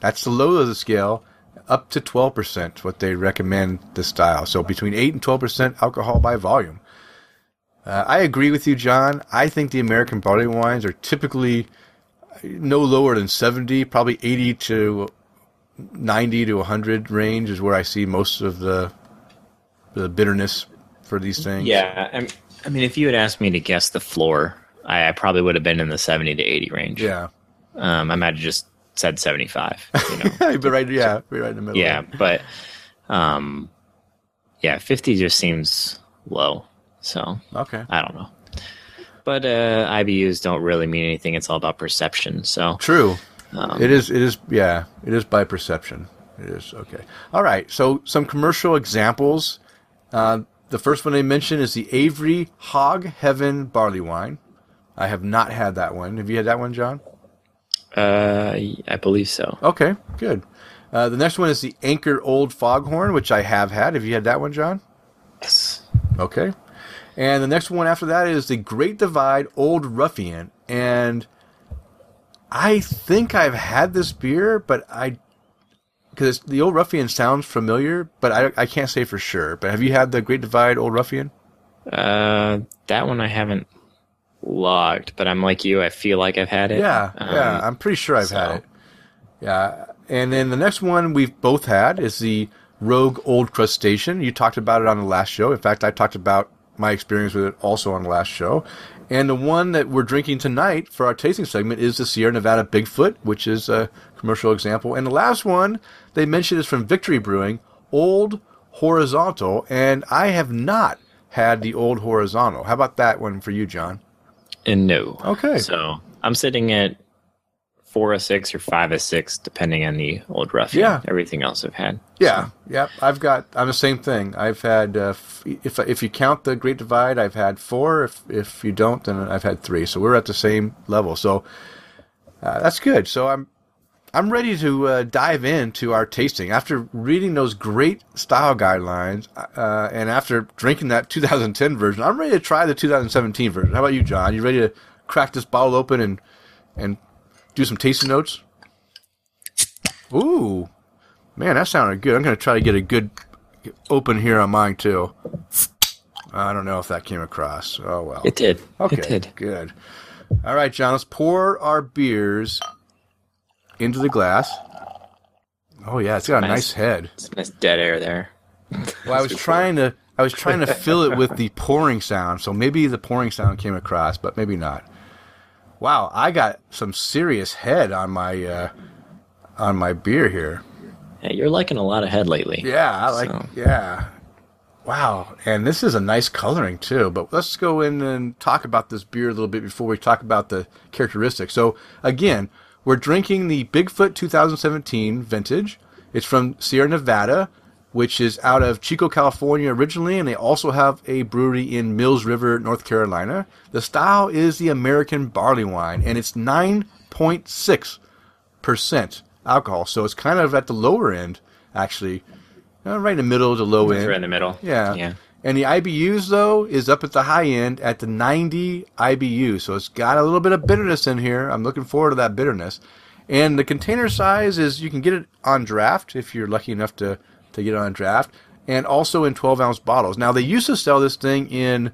That's the low of the scale. Up to 12%, what they recommend this style. So between 8 and 12% alcohol by volume. Uh, I agree with you, John. I think the American barley wines are typically no lower than 70, probably 80 to 90 to 100 range is where I see most of the the bitterness for these things. Yeah, I'm, I mean, if you had asked me to guess the floor, I, I probably would have been in the 70 to 80 range. Yeah. Um, I might have just said 75. You know? but right, yeah, be right in the middle. yeah, but um, yeah, 50 just seems low. So Okay. I don't know. But uh, IBUs don't really mean anything. It's all about perception. So True. Um, it is. It is. Yeah. It is by perception. It is okay. All right. So some commercial examples. Uh, the first one they mentioned is the Avery Hog Heaven barley wine. I have not had that one. Have you had that one, John? uh, I believe so. Okay. Good. Uh, the next one is the Anchor Old Foghorn, which I have had. Have you had that one, John? Yes. Okay. And the next one after that is the Great Divide Old Ruffian. And I think I've had this beer, but I. Because the Old Ruffian sounds familiar, but I, I can't say for sure. But have you had the Great Divide Old Ruffian? Uh, that one I haven't logged, but I'm like you. I feel like I've had it. Yeah, Um, yeah. I'm pretty sure I've so- had it. Yeah. And then the next one we've both had is the Rogue Old Crustacean. You talked about it on the last show. In fact, I talked about my experience with it also on the last show. And the one that we're drinking tonight for our tasting segment is the Sierra Nevada Bigfoot, which is a commercial example. And the last one they mentioned is from Victory Brewing, Old Horizontal. And I have not had the Old Horizontal. How about that one for you, John? And no. Okay. So I'm sitting at four of six or five of six, depending on the old rough. Yeah. Everything else I've had. Yeah, yeah. I've got. I'm the same thing. I've had. Uh, f- if if you count the Great Divide, I've had four. If if you don't, then I've had three. So we're at the same level. So uh, that's good. So I'm I'm ready to uh, dive into our tasting after reading those great style guidelines uh, and after drinking that 2010 version. I'm ready to try the 2017 version. How about you, John? You ready to crack this bottle open and and do some tasting notes? Ooh, man, that sounded good. I'm going to try to get a good open here on mine too. I don't know if that came across. Oh well. It did. Okay, It did. good. All right, John, let's pour our beers into the glass. Oh yeah, it's got a nice, Nice. head. It's nice dead air there. Well, I was trying to I was trying to fill it with the pouring sound, so maybe the pouring sound came across, but maybe not. Wow, I got some serious head on my uh, on my beer here. Yeah, you're liking a lot of head lately. Yeah, I like. So- Yeah. Wow, and this is a nice coloring too. But let's go in and talk about this beer a little bit before we talk about the characteristics. So again, we're drinking the Bigfoot 2017 vintage. It's from Sierra Nevada, which is out of Chico, California originally, and they also have a brewery in Mills River, North Carolina. The style is the American barley wine, and it's 9.6 percent alcohol. So it's kind of at the lower end, actually, uh, right in the middle to the low It's end. right in the middle. Yeah. Yeah. And the IBUs though is up at the high end at the 90 IBU. So it's got a little bit of bitterness in here. I'm looking forward to that bitterness. And the container size is you can get it on draft if you're lucky enough to to get on draft, and also in 12 ounce bottles. Now they used to sell this thing in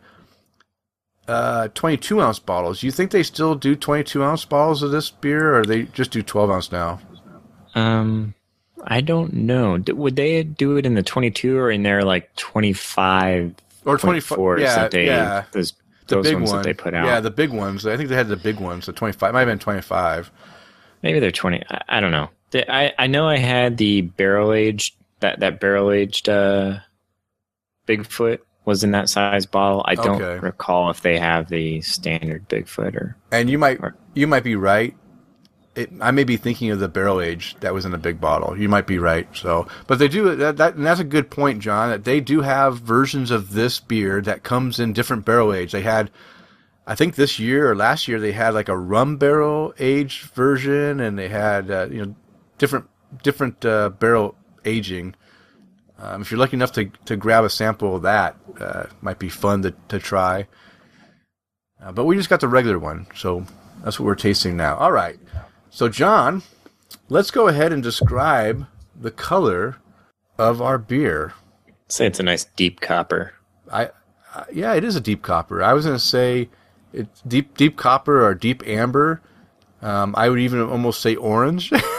uh, 22 ounce bottles. You think they still do 22 ounce bottles of this beer, or they just do 12 ounce now? Um, I don't know. Would they do it in the 22 or in their like 25 Or 24? yeah, that they yeah. those The those big ones one. that they put out? Yeah, the big ones. I think they had the big ones. The 25. Might have been 25. Maybe they're 20. I, I don't know. I I know I had the barrel aged that that barrel aged uh, Bigfoot was in that size bottle. I don't Okay. recall if they have the standard Bigfoot or And you might Or- you might be right. It, I may be thinking of the barrel age that was in the big bottle. You might be right. So, but they do that, that and that's a good point, John. That they do have versions of this beer that comes in different barrel age. They had, I think this year or last year they had like a rum barrel aged version, and they had uh, you know different different uh, barrel aging. Um, if you're lucky enough to to grab a sample of that, uh, might be fun to to try. Uh, but we just got the regular one, so that's what we're tasting now. All right. So, John, let's go ahead and describe the color of our beer. Say it's a nice deep copper. I, I yeah, it is a deep copper. I was going to say it's deep deep copper or deep amber. Um, I would even almost say orange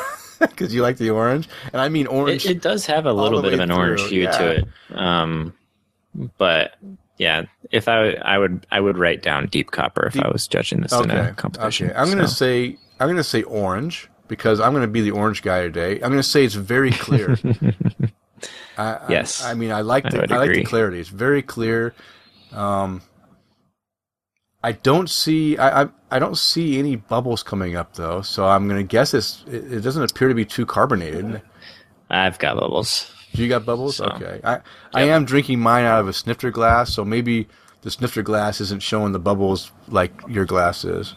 because you like the orange, and I mean orange. It, it does have a little bit of an orange hue yeah. to it. Um, but yeah, if I I would I would write down deep copper if I was judging this in a competition. Okay, I'm going to so. say I'm going to say orange because I'm going to be the orange guy today. I'm going to say it's very clear. I, I- Yes, I, mean I like I the would I, like the clarity. It's very clear. Um, I don't see I, I I don't see any bubbles coming up though, so I'm going to guess it's it, it doesn't appear to be too carbonated. I've got bubbles. You got bubbles? So, okay. I I am drinking mine out of a snifter glass, so maybe the snifter glass isn't showing the bubbles like your glass is.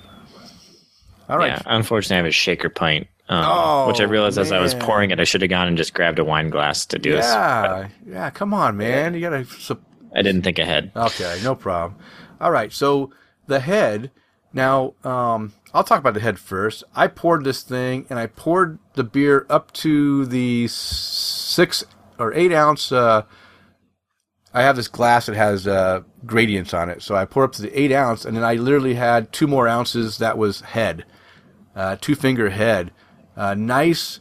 All right. Yeah, unfortunately, I have a shaker pint, um, Oh, which I realized as I was pouring it, I should have gone and just grabbed a wine glass to do this. Yeah, yeah. Come on, man. You gotta. sup- I didn't think ahead. Okay, no problem. All right. So the head. Now, um, I'll talk about the head first. I poured this thing, and I poured the beer up to the six or eight ounce. Uh, I have this glass that has uh, gradients on it, so I poured up to the eight ounce, and then I literally had two more ounces. That was head, uh, two finger head, uh, nice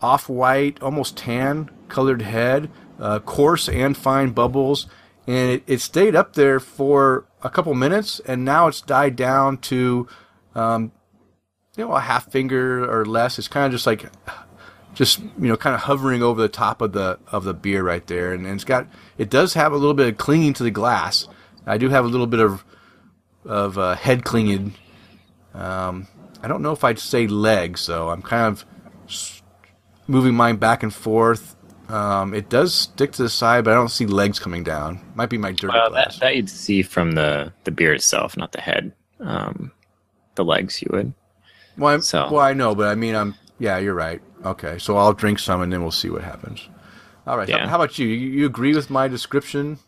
off white, almost tan colored head, uh, coarse and fine bubbles, and it, it stayed up there for a couple minutes, and now it's died down to, um, you know, a half finger or less. It's kind of just like, just you know, kind of hovering over the top of the of the beer right there, and, and it's got it does have a little bit of clinging to the glass. I do have a little bit of of uh, head clinging. Um, I don't know if I'd say legs, so I'm kind of moving mine back and forth. Um, it does stick to the side, but I don't see legs coming down. Might be my dirty Well, glass. that, that you'd see from the the beer itself, not the head. Um, the legs you would. well, I'm, so- well, I know, but I mean, I'm. Yeah, you're right. Okay, so I'll drink some, and then we'll see what happens. All right. How, Yeah. how about you? you? You agree with my description?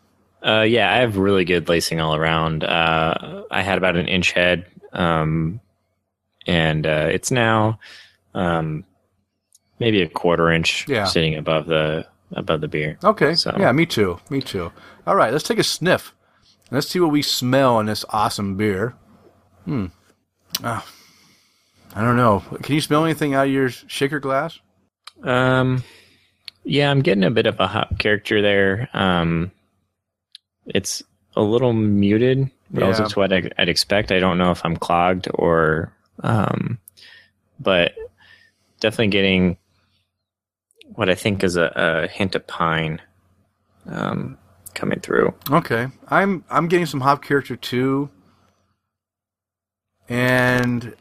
Uh, yeah, I have really good lacing all around. Uh, I had about an inch head, um, and uh, it's now um, maybe a quarter inch Yeah. sitting above the above the beer. Okay. So- Yeah, me too. Me too. All right, let's take a sniff. Let's see what we smell in this awesome beer. Hmm. Ah. I don't know. Can you smell anything out of your shaker glass? Um, yeah, I'm getting a bit of a hop character there. Um, it's a little muted relative Yeah. to what I, I'd expect. I don't know if I'm clogged or, um, but definitely getting what I think is a, a hint of pine um, coming through. Okay. I'm I'm getting some hop character too. And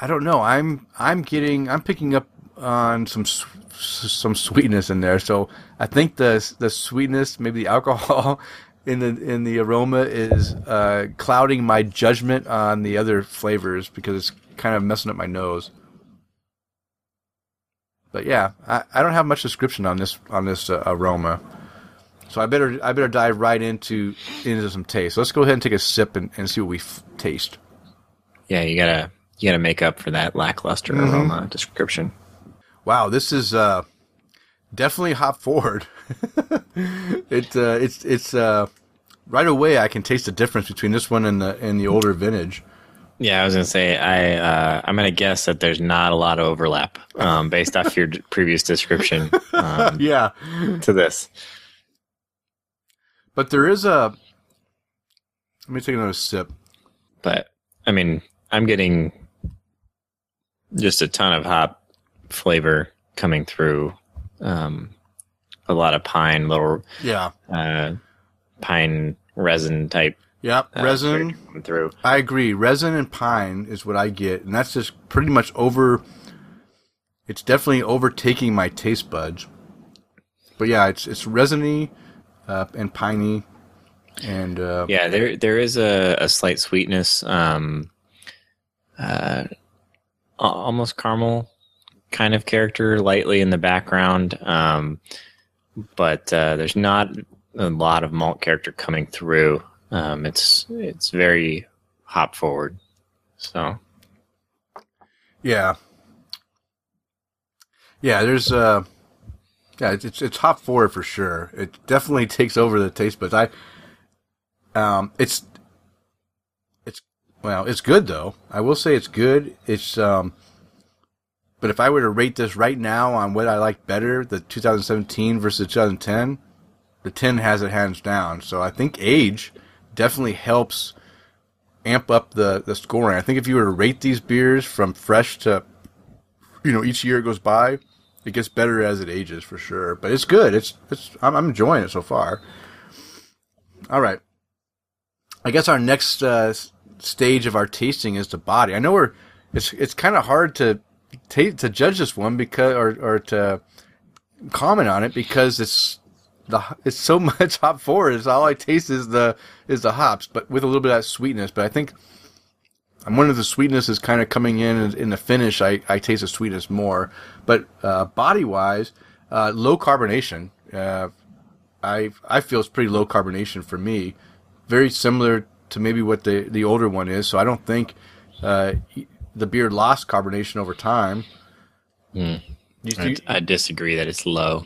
I don't know. I'm I'm getting I'm picking up on some some sweetness in there. So I think the the sweetness, maybe the alcohol in the in the aroma is uh, clouding my judgment on the other flavors because it's kind of messing up my nose. But yeah, I, I don't have much description on this on this uh, aroma. So I better I better dive right into into some taste. Let's go ahead and take a sip and, and see what we f- taste. Yeah, you gotta you gotta make up for that lackluster Mm-hmm. aroma description. Wow, this is uh, definitely hop forward. it uh, it's it's uh, right away I can taste the difference between this one and the and the older vintage. Yeah, I was gonna say I uh, I'm gonna guess that there's not a lot of overlap um, based off your previous description um, Yeah, to this. but there is a. Let me take another sip. But I mean, I'm getting just a ton of hop flavor coming through. Um, a lot of pine, little Yeah, uh, pine resin type yep. uh, Resin. through. I agree. Resin and pine is what I get, and that's just pretty much over. It's definitely overtaking my taste buds. But yeah, it's it's resiny uh, and piney, and uh, Yeah, there there is a, a slight sweetness, um, uh, almost caramel kind of character, lightly in the background. Um, but uh, there's not a lot of malt character coming through. Um, it's it's very hop forward. So yeah. Yeah, there's uh, yeah, it's it's, hop forward for sure. It definitely takes over the taste buds. I um, it's it's well, it's good though. I will say it's good. It's um, but if I were to rate this right now on what I like better, the 2017 versus 2010, the 10 has it hands down. So I think age definitely helps amp up the the scoring. I think if you were to rate these beers from fresh to you know each year goes by, it gets better as it ages for sure. But it's good. It's it's I'm, I'm enjoying it so far. All right. I guess our next uh, stage of our tasting is the body. I know we're it's it's kind of hard to ta- to judge this one because or or to comment on it because it's the it's so much hop forward. It's all I taste is the is the hops, but with a little bit of that sweetness. But I think I'm wondering of the sweetness is kind of coming in in the finish. I, I taste the sweetness more, but uh, body wise, uh, low carbonation. Uh, I I feel it's pretty low carbonation for me. Very similar to maybe what the the older one is. So I don't think uh, the beer lost carbonation over time. Mm. You- I, you- I disagree that it's low.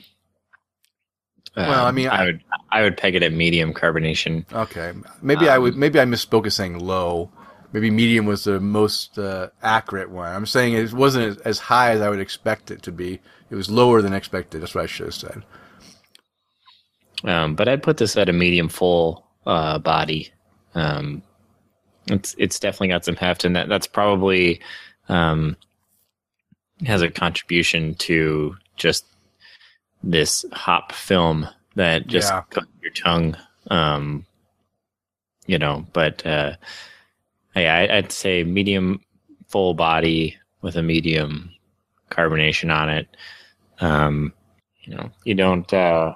Well, I Um, mean, I- I would I would peg it at medium carbonation. Okay, maybe I Um, would. Maybe I misspoke as saying low. Maybe medium was the most uh, accurate one. I'm saying it wasn't as, as high as I would expect it to be. It was lower than expected. That's what I should have said. Um, but I'd put this at a medium full uh, body. Um, it's it's definitely got some heft, and that that's probably um, has a contribution to just this hop film that just Yeah. coats your tongue. Um, you know, but uh, yeah, I, I'd say medium full body with a medium carbonation on it. Um, you know, you don't uh,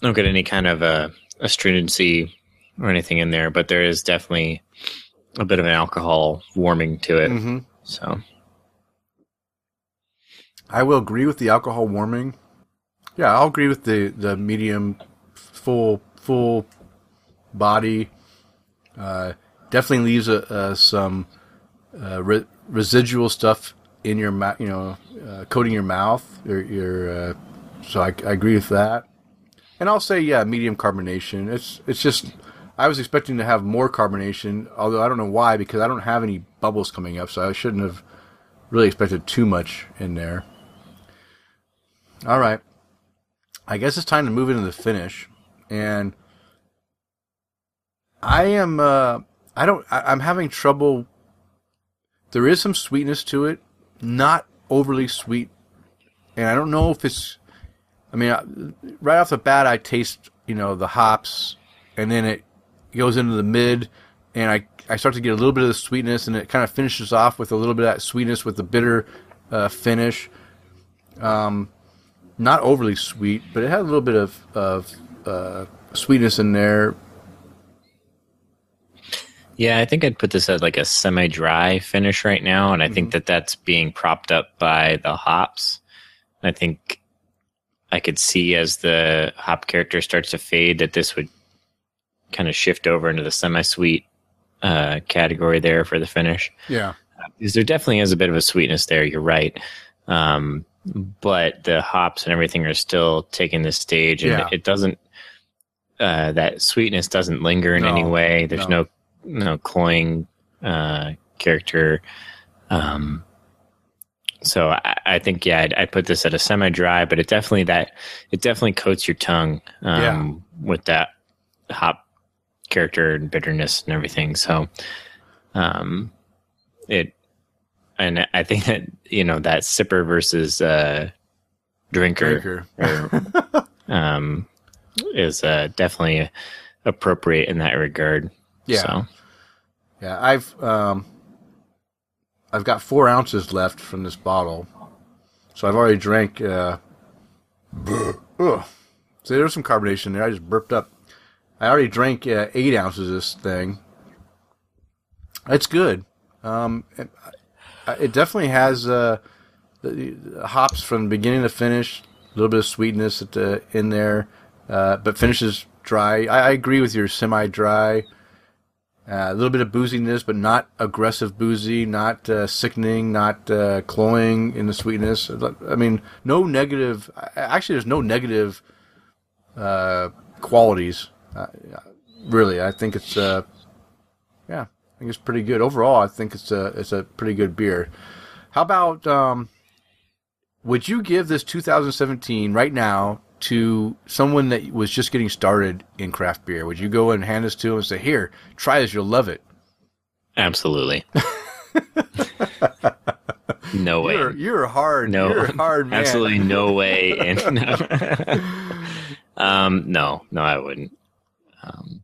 don't get any kind of a astringency or anything in there, but there is definitely a bit of an alcohol warming to it. hmm So I will agree with the alcohol warming. Yeah, I'll agree with the the medium, full full body. Uh, definitely leaves a, uh, some uh, re- residual stuff in your mouth. You know, uh, coating your mouth. Your, your uh, so I, I agree with that. And I'll say yeah, medium carbonation. It's it's just I was expecting to have more carbonation, although I don't know why because I don't have any bubbles coming up, so I shouldn't have really expected too much in there. All right. I guess it's time to move into the finish. And I am, uh, I don't, I, I'm having trouble. There is some sweetness to it, not overly sweet. And I don't know if it's, I mean, right off the bat, I taste, you know, the hops and then it goes into the mid and I, I start to get a little bit of the sweetness and it kind of finishes off with a little bit of that sweetness with the bitter, uh, finish not overly sweet, but it had a little bit of of uh, sweetness in there. yeah, I think I'd put this at like a semi-dry finish right now, and I think that that's being propped up by the hops. I think I could see as the hop character starts to fade that this would kind of shift over into the semi-sweet uh, category there for the finish. Yeah, because there definitely is a bit of a sweetness there. You're right, um, but the hops and everything are still taking the stage, and Yeah. it doesn't. Uh, that sweetness doesn't linger in No, any way. There's no. no no cloying uh, character. Um, so I, I think yeah, I'd, I'd put this at a semi-dry, but it definitely that it definitely coats your tongue um, with that hop character and bitterness and everything. So um, it and I think that you know that sipper versus uh, drinker, drinker. um, is uh, definitely appropriate in that regard. Yeah. So, Yeah, I've um, I've got four ounces left from this bottle, so I've already drank. Uh. So there's some carbonation there. I just burped up. I already drank uh, eight ounces of this thing. It's good. Um, it, it definitely has uh, hops from beginning to finish. A little bit of sweetness at the, in there, uh, but finishes dry. I, I agree with your semi-dry Uh, a little bit of booziness, but not aggressive boozy, not uh, sickening, not uh, cloying in the sweetness. I mean, no negative. Actually, there's no negative uh, qualities. Uh, really, I think it's uh, yeah, I think it's pretty good overall. I think it's a it's a pretty good beer. How about um, would you give this 2017 right now to someone that was just getting started in craft beer? Would you go and hand this to them and say, "Here, try this. You'll love it." Absolutely. no way. You're, you're hard. No, you're hard man. Absolutely no way. And no. um, no, no, I wouldn't. Um,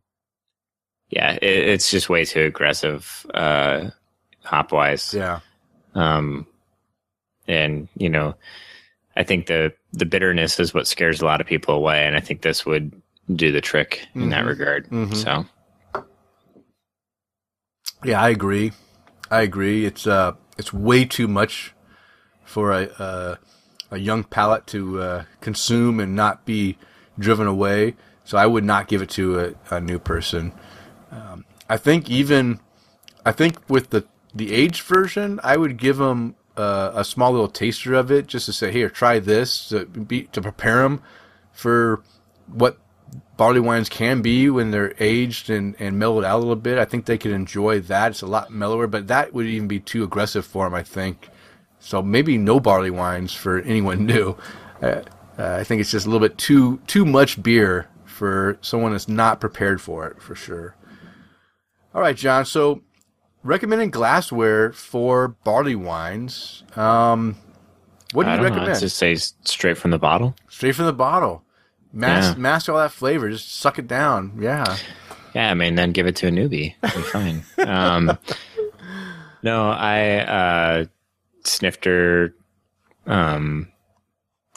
yeah, it, it's just way too aggressive, uh, hop wise. Yeah. Um, and you know, I think the the bitterness is what scares a lot of people away, and I think this would do the trick in mm-hmm. that regard. Mm-hmm. So, yeah, I agree. I agree. It's uh, it's way too much for a uh, a young palate to uh, consume and not be driven away. So I would not give it to a, a new person. Um, I think even I think with the the aged version, I would give them uh, a small little taster of it just to say, here, try this to be to prepare them for what barley wines can be when they're aged and, and mellowed out a little bit. I think they could enjoy that. It's a lot mellower, but that would even be too aggressive for them, I think. So maybe no barley wines for anyone new. Uh, uh, I think it's just a little bit too too much beer for someone that's not prepared for it, for sure. All right, John. So recommending glassware for barley wines. Um, what do you recommend? Know, just say straight from the bottle. Straight from the bottle. Mask, yeah. mask all that flavor. Just suck it down. Yeah. Yeah, I mean, then give it to a newbie. It'll be fine. um, no, I uh, snifter um,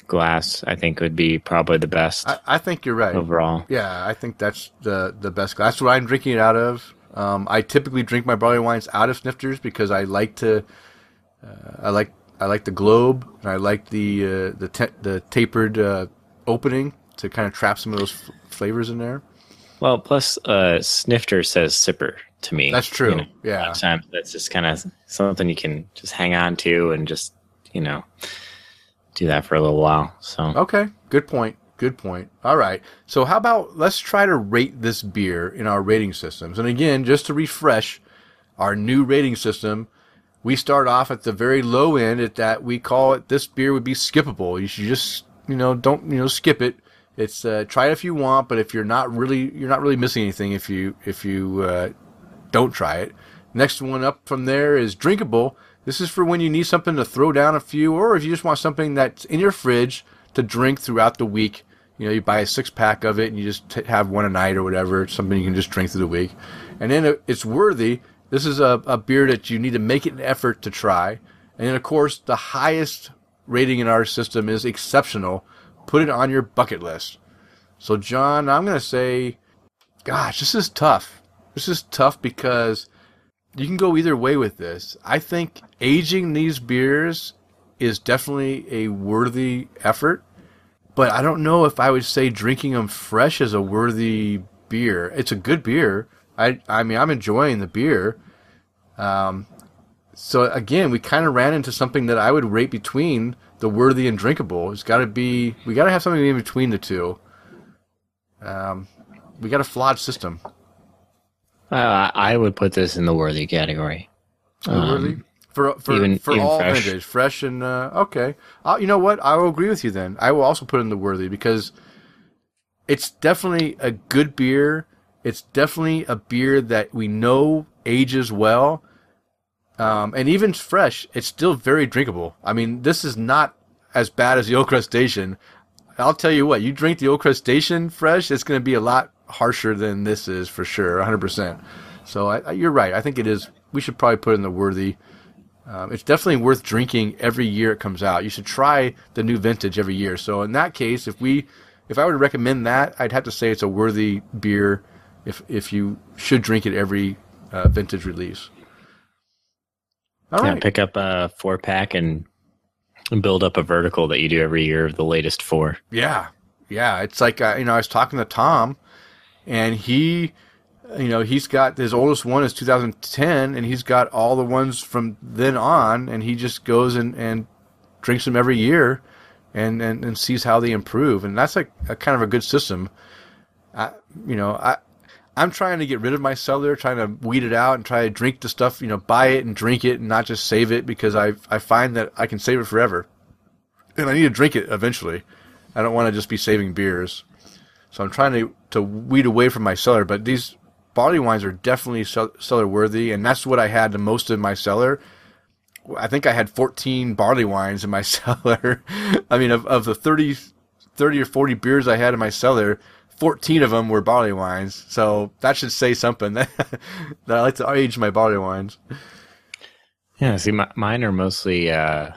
glass. I think would be probably the best. I, I, think you're right overall. Yeah, I think that's the the best glass. That's what I'm drinking it out of. Um, I typically drink my barley wines out of snifters because I like to. Uh, I like I like the globe and I like the uh, the te- the tapered uh, opening to kind of trap some of those f- flavors in there. Well, plus uh, snifter says sipper to me. That's true. You know, yeah, times that's just kind of something you can just hang on to and just you know do that for a little while. So okay, good point. Good point. All right. So how about let's try to rate this beer in our rating systems. And again, just to refresh our new rating system, we start off at the very low end at that we call it this beer would be skippable. You should just, you know, don't, you know, skip it. It's uh, try it if you want, but if you're not really you're not really missing anything if you if you uh, don't try it. Next one up from there is drinkable. This is for when you need something to throw down a few, or if you just want something that's in your fridge to drink throughout the week you know, you buy a six pack of it and you just t- have one a night or whatever. It's something you can just drink through the week. And then it's worthy. This is a, a beer that you need to make it an effort to try. And then, of course, the highest rating in our system is exceptional. Put it on your bucket list. So, John, I'm going to say, gosh, this is tough. This is tough because you can go either way with this. I think aging these beers is definitely a worthy effort but I don't know if I would say drinking them fresh is a worthy beer. It's a good beer. I I mean I'm enjoying the beer. Um, so again, we kind of ran into something that I would rate between the worthy and drinkable. It's got to be we got to have something in between the two. Um, we got a flawed system. Uh, I would put this in the worthy category. Um, worthy? For for even, for even all fresh. vintage, fresh and uh, okay. Uh, you know what? I will agree with you then. I will also put in the worthy because it's definitely a good beer. It's definitely a beer that we know ages well, um, and even fresh, it's still very drinkable. I mean, this is not as bad as the Oak Station. I'll tell you what, you drink the Oak Station fresh, it's going to be a lot harsher than this is for sure, 100%. So I, I, you're right. I think it is. We should probably put in the worthy um, it's definitely worth drinking every year it comes out. You should try the new vintage every year. So in that case, if we, if I were to recommend that, I'd have to say it's a worthy beer. If if you should drink it every uh, vintage release. All yeah, right. pick up a four pack and build up a vertical that you do every year of the latest four. Yeah, yeah. It's like uh, you know I was talking to Tom, and he you know, he's got his oldest one is 2010, and he's got all the ones from then on, and he just goes and, and drinks them every year, and, and, and sees how they improve, and that's like a kind of a good system. I, you know, I I'm trying to get rid of my cellar, trying to weed it out, and try to drink the stuff, you know, buy it and drink it, and not just save it because I I find that I can save it forever, and I need to drink it eventually. I don't want to just be saving beers. So I'm trying to, to weed away from my cellar, but these barley wines are definitely cellar worthy, and that's what I had the most in my cellar. I think I had 14 barley wines in my cellar. I mean, of, of the 30, 30 or 40 beers I had in my cellar, 14 of them were barley wines. So that should say something that, that I like to age my barley wines. Yeah, see, my, mine are mostly, uh,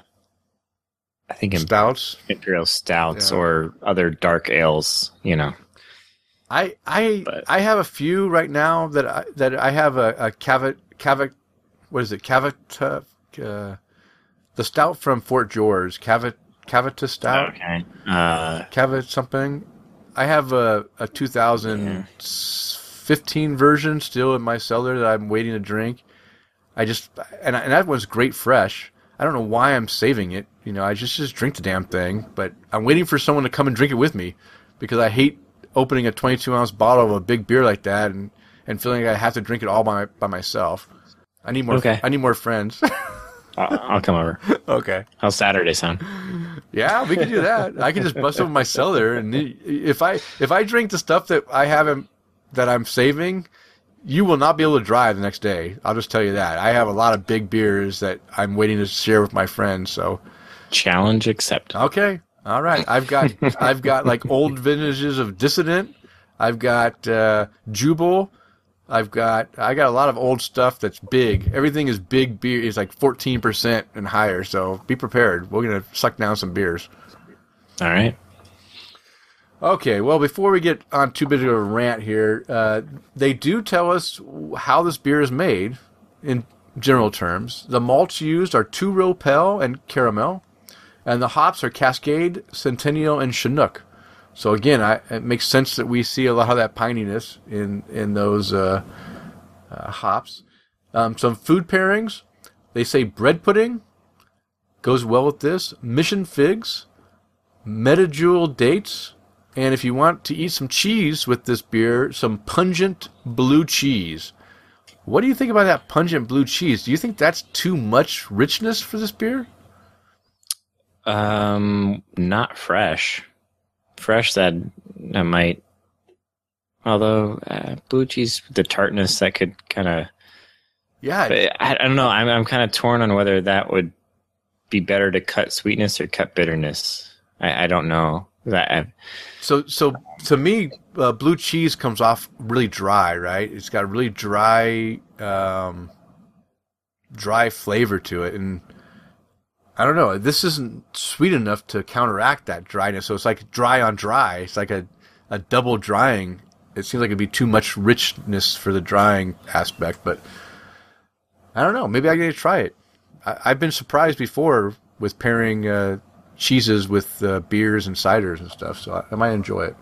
I think, stouts, imperial stouts, yeah. or other dark ales. You know, I I but. I have a few right now that I, that I have a, a cavat what is it? Cavat uh, the stout from Fort George. Cavat cavita stout? Okay. Uh, something? I have a a 2015 yeah. version still in my cellar that I'm waiting to drink. I just and and that one's great fresh. I don't know why I'm saving it. You know I just just drink the damn thing but I'm waiting for someone to come and drink it with me because I hate opening a 22 ounce bottle of a big beer like that and, and feeling like I have to drink it all by by myself. I need more. Okay. I need more friends. I'll come over. Okay. How's Saturday sound? Yeah, we can do that. I can just bust open my cellar, and if I if I drink the stuff that I haven't that I'm saving, you will not be able to drive the next day. I'll just tell you that. I have a lot of big beers that I'm waiting to share with my friends. So, challenge accepted. Okay. All right, I've got I've got like old vintages of Dissident. I've got uh, Jubel. I've got I got a lot of old stuff that's big. Everything is big beer. is like fourteen percent and higher. So be prepared. We're gonna suck down some beers. All right. Okay. Well, before we get on too big of a rant here, uh, they do tell us how this beer is made in general terms. The malts used are two row pale and caramel and the hops are Cascade, Centennial, and Chinook. So again, I, it makes sense that we see a lot of that pininess in in those uh, uh, hops. Um, some food pairings. They say bread pudding goes well with this. Mission figs, Medjool dates, and if you want to eat some cheese with this beer, some pungent blue cheese. What do you think about that pungent blue cheese? Do you think that's too much richness for this beer? Um, not fresh. Fresh that I might. Although uh, blue cheese, the tartness that could kind of. Yeah, I, I, don't know. I'm I'm kind of torn on whether that would be better to cut sweetness or cut bitterness. I, I don't know. I, so so to me, uh, blue cheese comes off really dry, right? It's got a really dry, um, dry flavor to it, and I don't know. This isn't sweet enough to counteract that dryness. So it's like dry on dry. It's like a, a double drying. It seems like it'd be too much richness for the drying aspect, but I don't know. Maybe I get to try it. I, have been surprised before with pairing uh, cheeses with uh, beers and ciders and stuff, so I, I might enjoy it.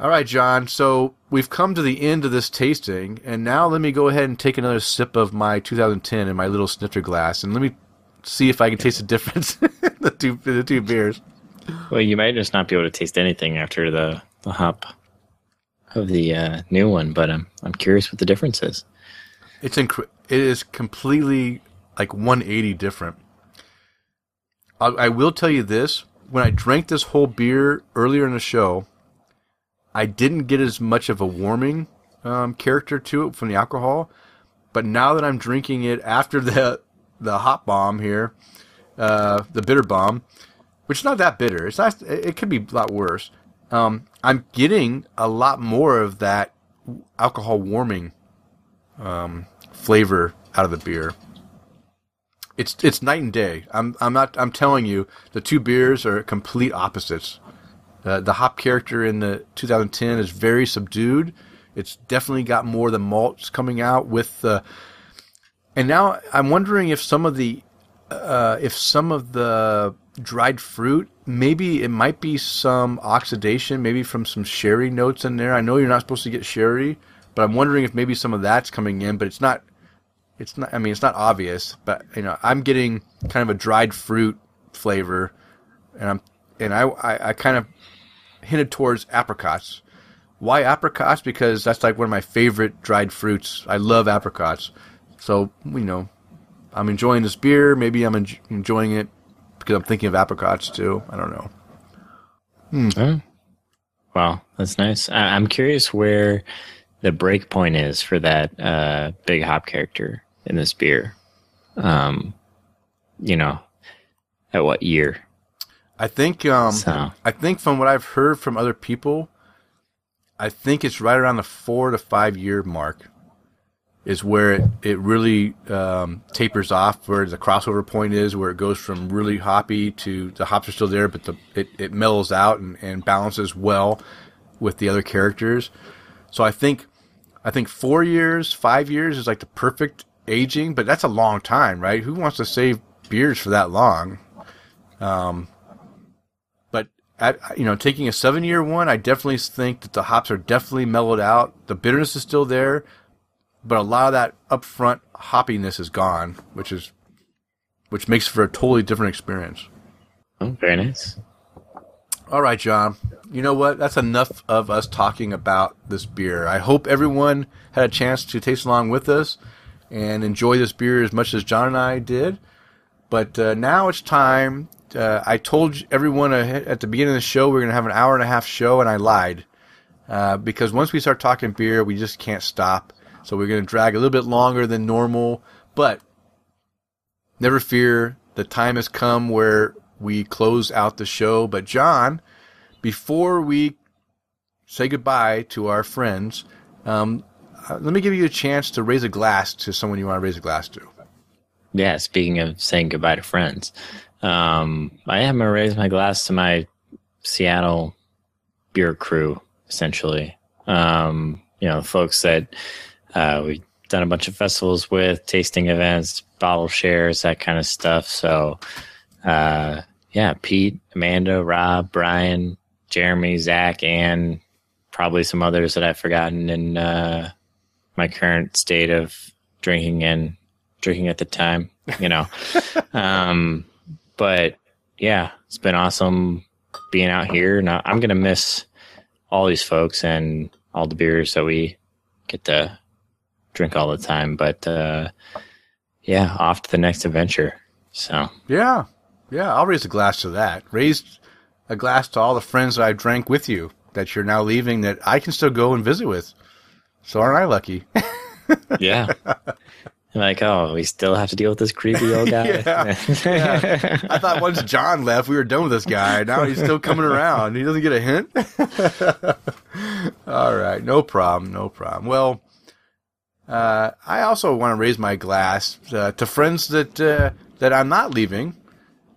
All right, John. So we've come to the end of this tasting, and now let me go ahead and take another sip of my 2010 in my little snifter glass, and let me see if I can taste the difference in the two the two beers. Well, you might just not be able to taste anything after the, the hop of the uh, new one, but I'm I'm curious what the difference is. It's inc- it is completely like 180 different. I, I will tell you this: when I drank this whole beer earlier in the show, I didn't get as much of a warming um, character to it from the alcohol, but now that I'm drinking it after the the hop bomb here, uh, the bitter bomb, which is not that bitter. It's not. It could be a lot worse. Um, I'm getting a lot more of that alcohol warming um, flavor out of the beer. It's it's night and day. I'm I'm not. I'm telling you, the two beers are complete opposites. Uh, the hop character in the 2010 is very subdued. It's definitely got more the malts coming out with the. And now I'm wondering if some of the, uh, if some of the dried fruit maybe it might be some oxidation, maybe from some sherry notes in there. I know you're not supposed to get sherry, but I'm wondering if maybe some of that's coming in. But it's not. It's not. I mean, it's not obvious. But you know, I'm getting kind of a dried fruit flavor, and I'm and I I, I kind of hinted towards apricots. Why apricots? Because that's like one of my favorite dried fruits. I love apricots. So you know, I'm enjoying this beer. Maybe I'm en- enjoying it because I'm thinking of apricots too. I don't know. Oh. Wow, that's nice. I- I'm curious where the break point is for that uh, big hop character in this beer. Um, you know, at what year? I think um, So- I think from what I've heard from other people, I think it's right around the four to five year mark is where it, it really um, tapers off, where the crossover point is, where it goes from really hoppy to the hops are still there, but the, it, it mellows out and, and balances well with the other characters. So I think I think four years, five years is like the perfect aging, but that's a long time, right? Who wants to save beers for that long? but you know, taking a seven year one, I definitely think that the hops are definitely mellowed out. The bitterness is still there, but a lot of that upfront hoppiness is gone, which is which makes for a totally different experience. Oh, very nice. All right, John. You know what? That's enough of us talking about this beer. I hope everyone had a chance to taste along with us and enjoy this beer as much as John and I did. But uh, now it's time. Uh, I told everyone at the beginning of the show we are going to have an hour and a half show, and I lied. Uh, because once we start talking beer, we just can't stop. So we're going to drag a little bit longer than normal. But never fear, the time has come where we close out the show. But John, before we say goodbye to our friends, um, uh, let me give you a chance to raise a glass to someone you want to raise a glass to. Yeah, speaking of saying goodbye to friends, um, I am gonna raise my glass to my Seattle beer crew, essentially. Um, you know, folks that uh, we've done a bunch of festivals with, tasting events, bottle shares, that kind of stuff. So, uh, yeah, Pete, Amanda, Rob, Brian, Jeremy, Zach, and probably some others that I've forgotten in uh, my current state of drinking and drinking at the time, you know. um, but yeah, it's been awesome being out here. Now I'm gonna miss all these folks and all the beers that we get to drink all the time. But uh, yeah, off to the next adventure. So Yeah, yeah, I'll raise a glass to that. Raise a glass to all the friends that I drank with you that you're now leaving that I can still go and visit with. So aren't I lucky? yeah. Like, oh, we still have to deal with this creepy old guy. Yeah, yeah. I thought once John left, we were done with this guy. Now he's still coming around. He doesn't get a hint. All right, no problem, no problem. Well, uh, I also want to raise my glass uh, to friends that uh, that I'm not leaving,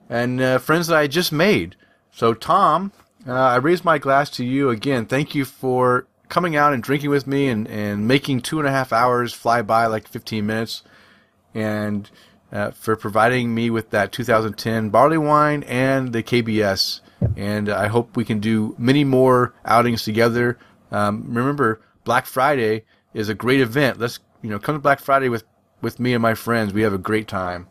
and uh, friends that I just made. So, Tom, uh, I raise my glass to you again. Thank you for coming out and drinking with me and, and making two and a half hours fly by like 15 minutes and uh, for providing me with that 2010 barley wine and the KBS. And I hope we can do many more outings together. Um, remember, Black Friday is a great event. Let's you know come to Black Friday with with me and my friends. We have a great time.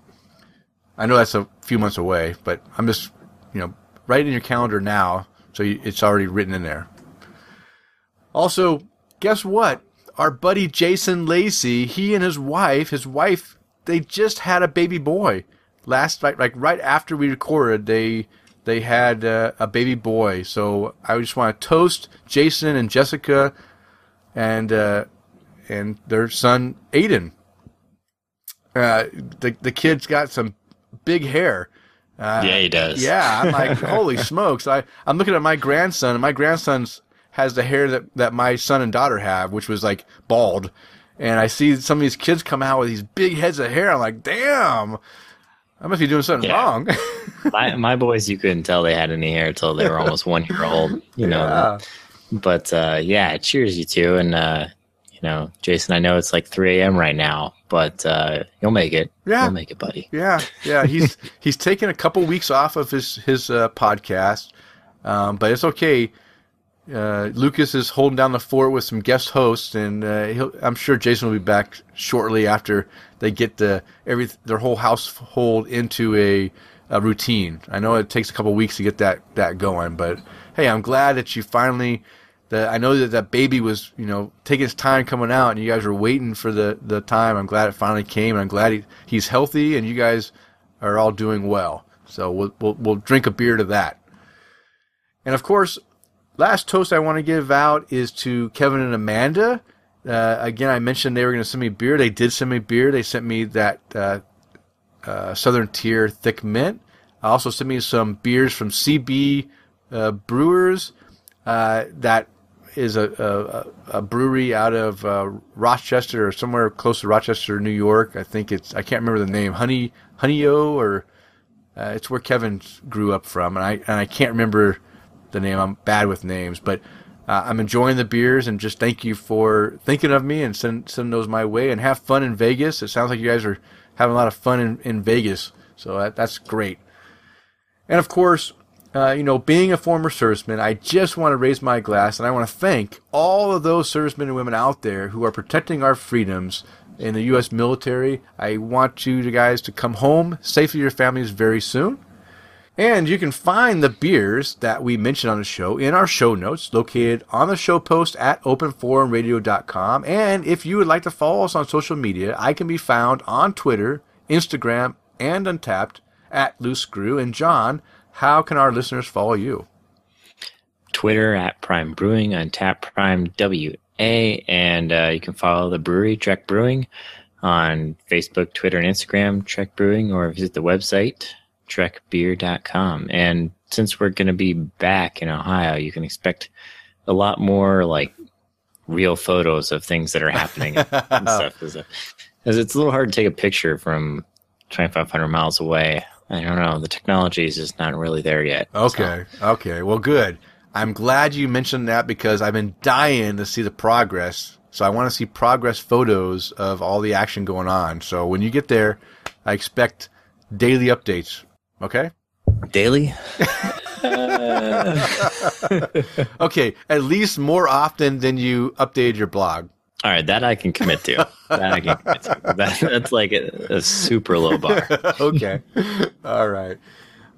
I know that's a few months away, but I'm just you know write it in your calendar now so you, it's already written in there. Also, guess what? Our buddy Jason Lacey, he and his wife, his wife, they just had a baby boy. Last like like right after we recorded, they they had uh, a baby boy. So I just want to toast Jason and Jessica, and uh, and their son Aiden. Uh, the the kid's got some big hair. Uh, Yeah, he does. Yeah, I'm like, holy smokes! I I'm looking at my grandson, and my grandson's has the hair that that my son and daughter have, which was like bald. And I see some of these kids come out with these big heads of hair. I'm like, damn, I must be doing something Yeah. wrong. my, my boys, you couldn't tell they had any hair until they were almost one year old, you know. Yeah. But uh, yeah, cheers, you two. And, uh, You know, Jason, I know it's like 3 a.m. right now, but uh, you'll make it. Yeah. You'll make it, buddy. Yeah, yeah. He's he's taken a couple weeks off of his his uh, podcast, um, but it's okay. Uh, Lucas is holding down the fort with some guest hosts, and uh, I'm sure Jason will be back shortly after they get the every their whole household into a, a routine. I know it takes a couple weeks to get that that going, but hey, I'm glad that you finally. That I know that that baby was, you know, taking his time coming out, and you guys were waiting for the, the time. I'm glad it finally came, and I'm glad he, he's healthy, and you guys are all doing well. So we'll, we'll we'll drink a beer to that. And of course, last toast I want to give out is to Kevin and Amanda. Uh, again, I mentioned they were going to send me beer. They did send me beer. They sent me that uh, uh, Southern Tier Thick Mint. I also sent me some beers from CB uh, Brewers. Uh, that is a, a, a brewery out of uh, Rochester or somewhere close to Rochester, New York. I think it's I can't remember the name. Honey Honeoye or uh, it's where Kevin grew up from, and I and I can't remember the name. I'm bad with names, but uh, I'm enjoying the beers and just thank you for thinking of me and send send those my way and have fun in Vegas. It sounds like you guys are having a lot of fun in, in Vegas, so that, that's great. And of course, uh, you know, being a former serviceman, I just want to raise my glass and I want to thank all of those servicemen and women out there who are protecting our freedoms in the U.S. military. I want you guys to come home safely to your families very soon. And you can find the beers that we mentioned on the show in our show notes located on the show post at openforumradio.com. And if you would like to follow us on social media, I can be found on Twitter, Instagram, and Untappd at Loose Screw. And John, how can our listeners follow you? Twitter at Prime Brewing, Untappd Prime WA, and uh, you can follow the brewery Trek Brewing on Facebook, Twitter, and Instagram, Trek Brewing, or visit the website trekbeer.com. And since we're going to be back in Ohio, you can expect a lot more like real photos of things that are happening and stuff. Because it's a little hard to take a picture from 2,500 miles away. I don't know. The technology is just not really there yet. Okay. Okay. Well, good. I'm glad you mentioned that because I've been dying to see the progress. So I want to see progress photos of all the action going on. So when you get there, I expect daily updates. Okay. Daily? Okay. At least more often than you updated your blog. All right, that I can commit to. That I can commit to. That, that's like a, a super low bar. okay. All right.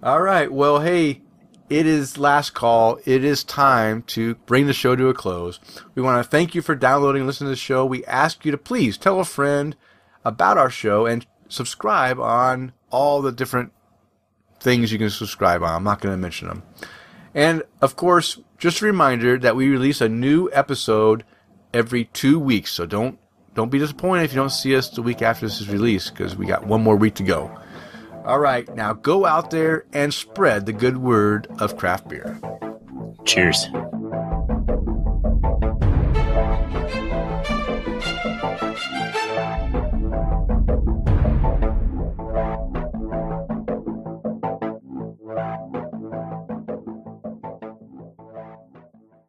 All right. Well, hey, it is last call. It is time to bring the show to a close. We want to thank you for downloading and listening to the show. We ask you to please tell a friend about our show and subscribe on all the different things you can subscribe on. I'm not going to mention them. And of course, just a reminder that we release a new episode every two weeks. So don't don't be disappointed if you don't see us the week after this is released because we got one more week to go. All right, now go out there and spread the good word of craft beer. Cheers.